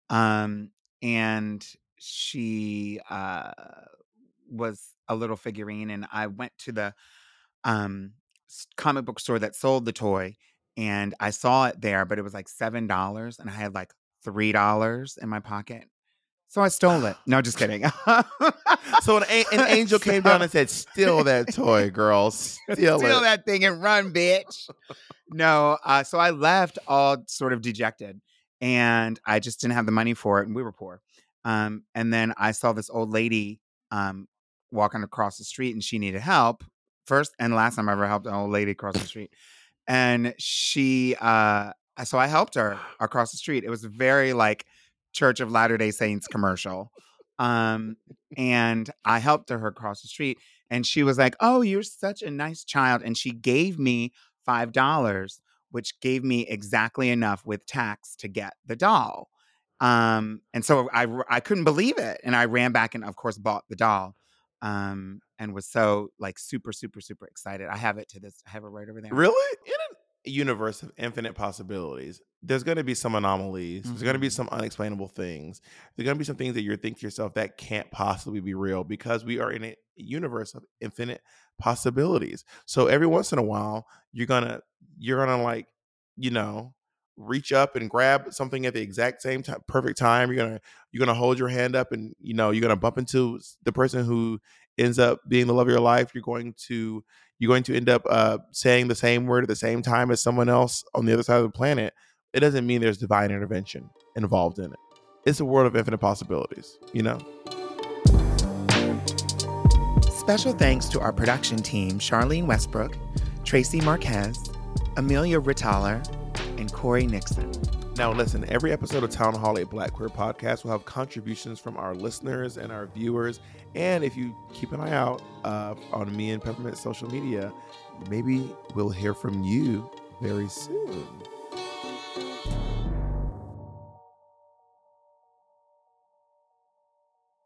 Um, and she uh, was a little figurine. And I went to the um, comic book store that sold the toy and I saw it there, but it was like $7 and I had like $3 in my pocket. So I stole it. No, just (sighs) kidding. (laughs) So an, a- an angel (laughs) came down and said, "Steal that toy, girl. Steal, steal it." that thing and run, bitch. no, uh, so I left all sort of dejected, and I just didn't have the money for it, and we were poor. Um, and then I saw this old lady um, walking across the street, and she needed help. First and last time I ever helped an old lady across the street, and she, uh, so I helped her (gasps) across the street. It was very like Church of Latter Day Saints commercial. Um, and I helped her across the street, and she was like, "Oh, you're such a nice child," and she gave me five dollars, which gave me exactly enough with tax to get the doll. Um, and so I I couldn't believe it, and I ran back and of course bought the doll. Um, and was so like super super super excited. I have it to this. I have it right over there. Really? In a universe of infinite possibilities, there's going to be some anomalies. There's going to be mm-hmm. some unexplainable things. There's going to be some things that you're thinking to yourself that can't possibly be real because we are in a universe of infinite possibilities. So every once in a while, you're gonna you're gonna like you know reach up and grab something at the exact same time, perfect time. You're gonna you're gonna hold your hand up and you know you're gonna bump into the person who ends up being the love of your life. You're going to you're going to end up uh, saying the same word at the same time as someone else on the other side of the planet. It doesn't mean there's divine intervention involved in it. It's a world of infinite possibilities, you know? Special thanks to our production team Charlene Westbrook, Tracy Marquez, Amelia Ritthaler, and Cory Nixon. Now, listen, every episode of Town Hall, a Black Queer podcast, will have contributions from our listeners and our viewers. And if you keep an eye out uh, on me and Peppermint social media, maybe we'll hear from you very soon.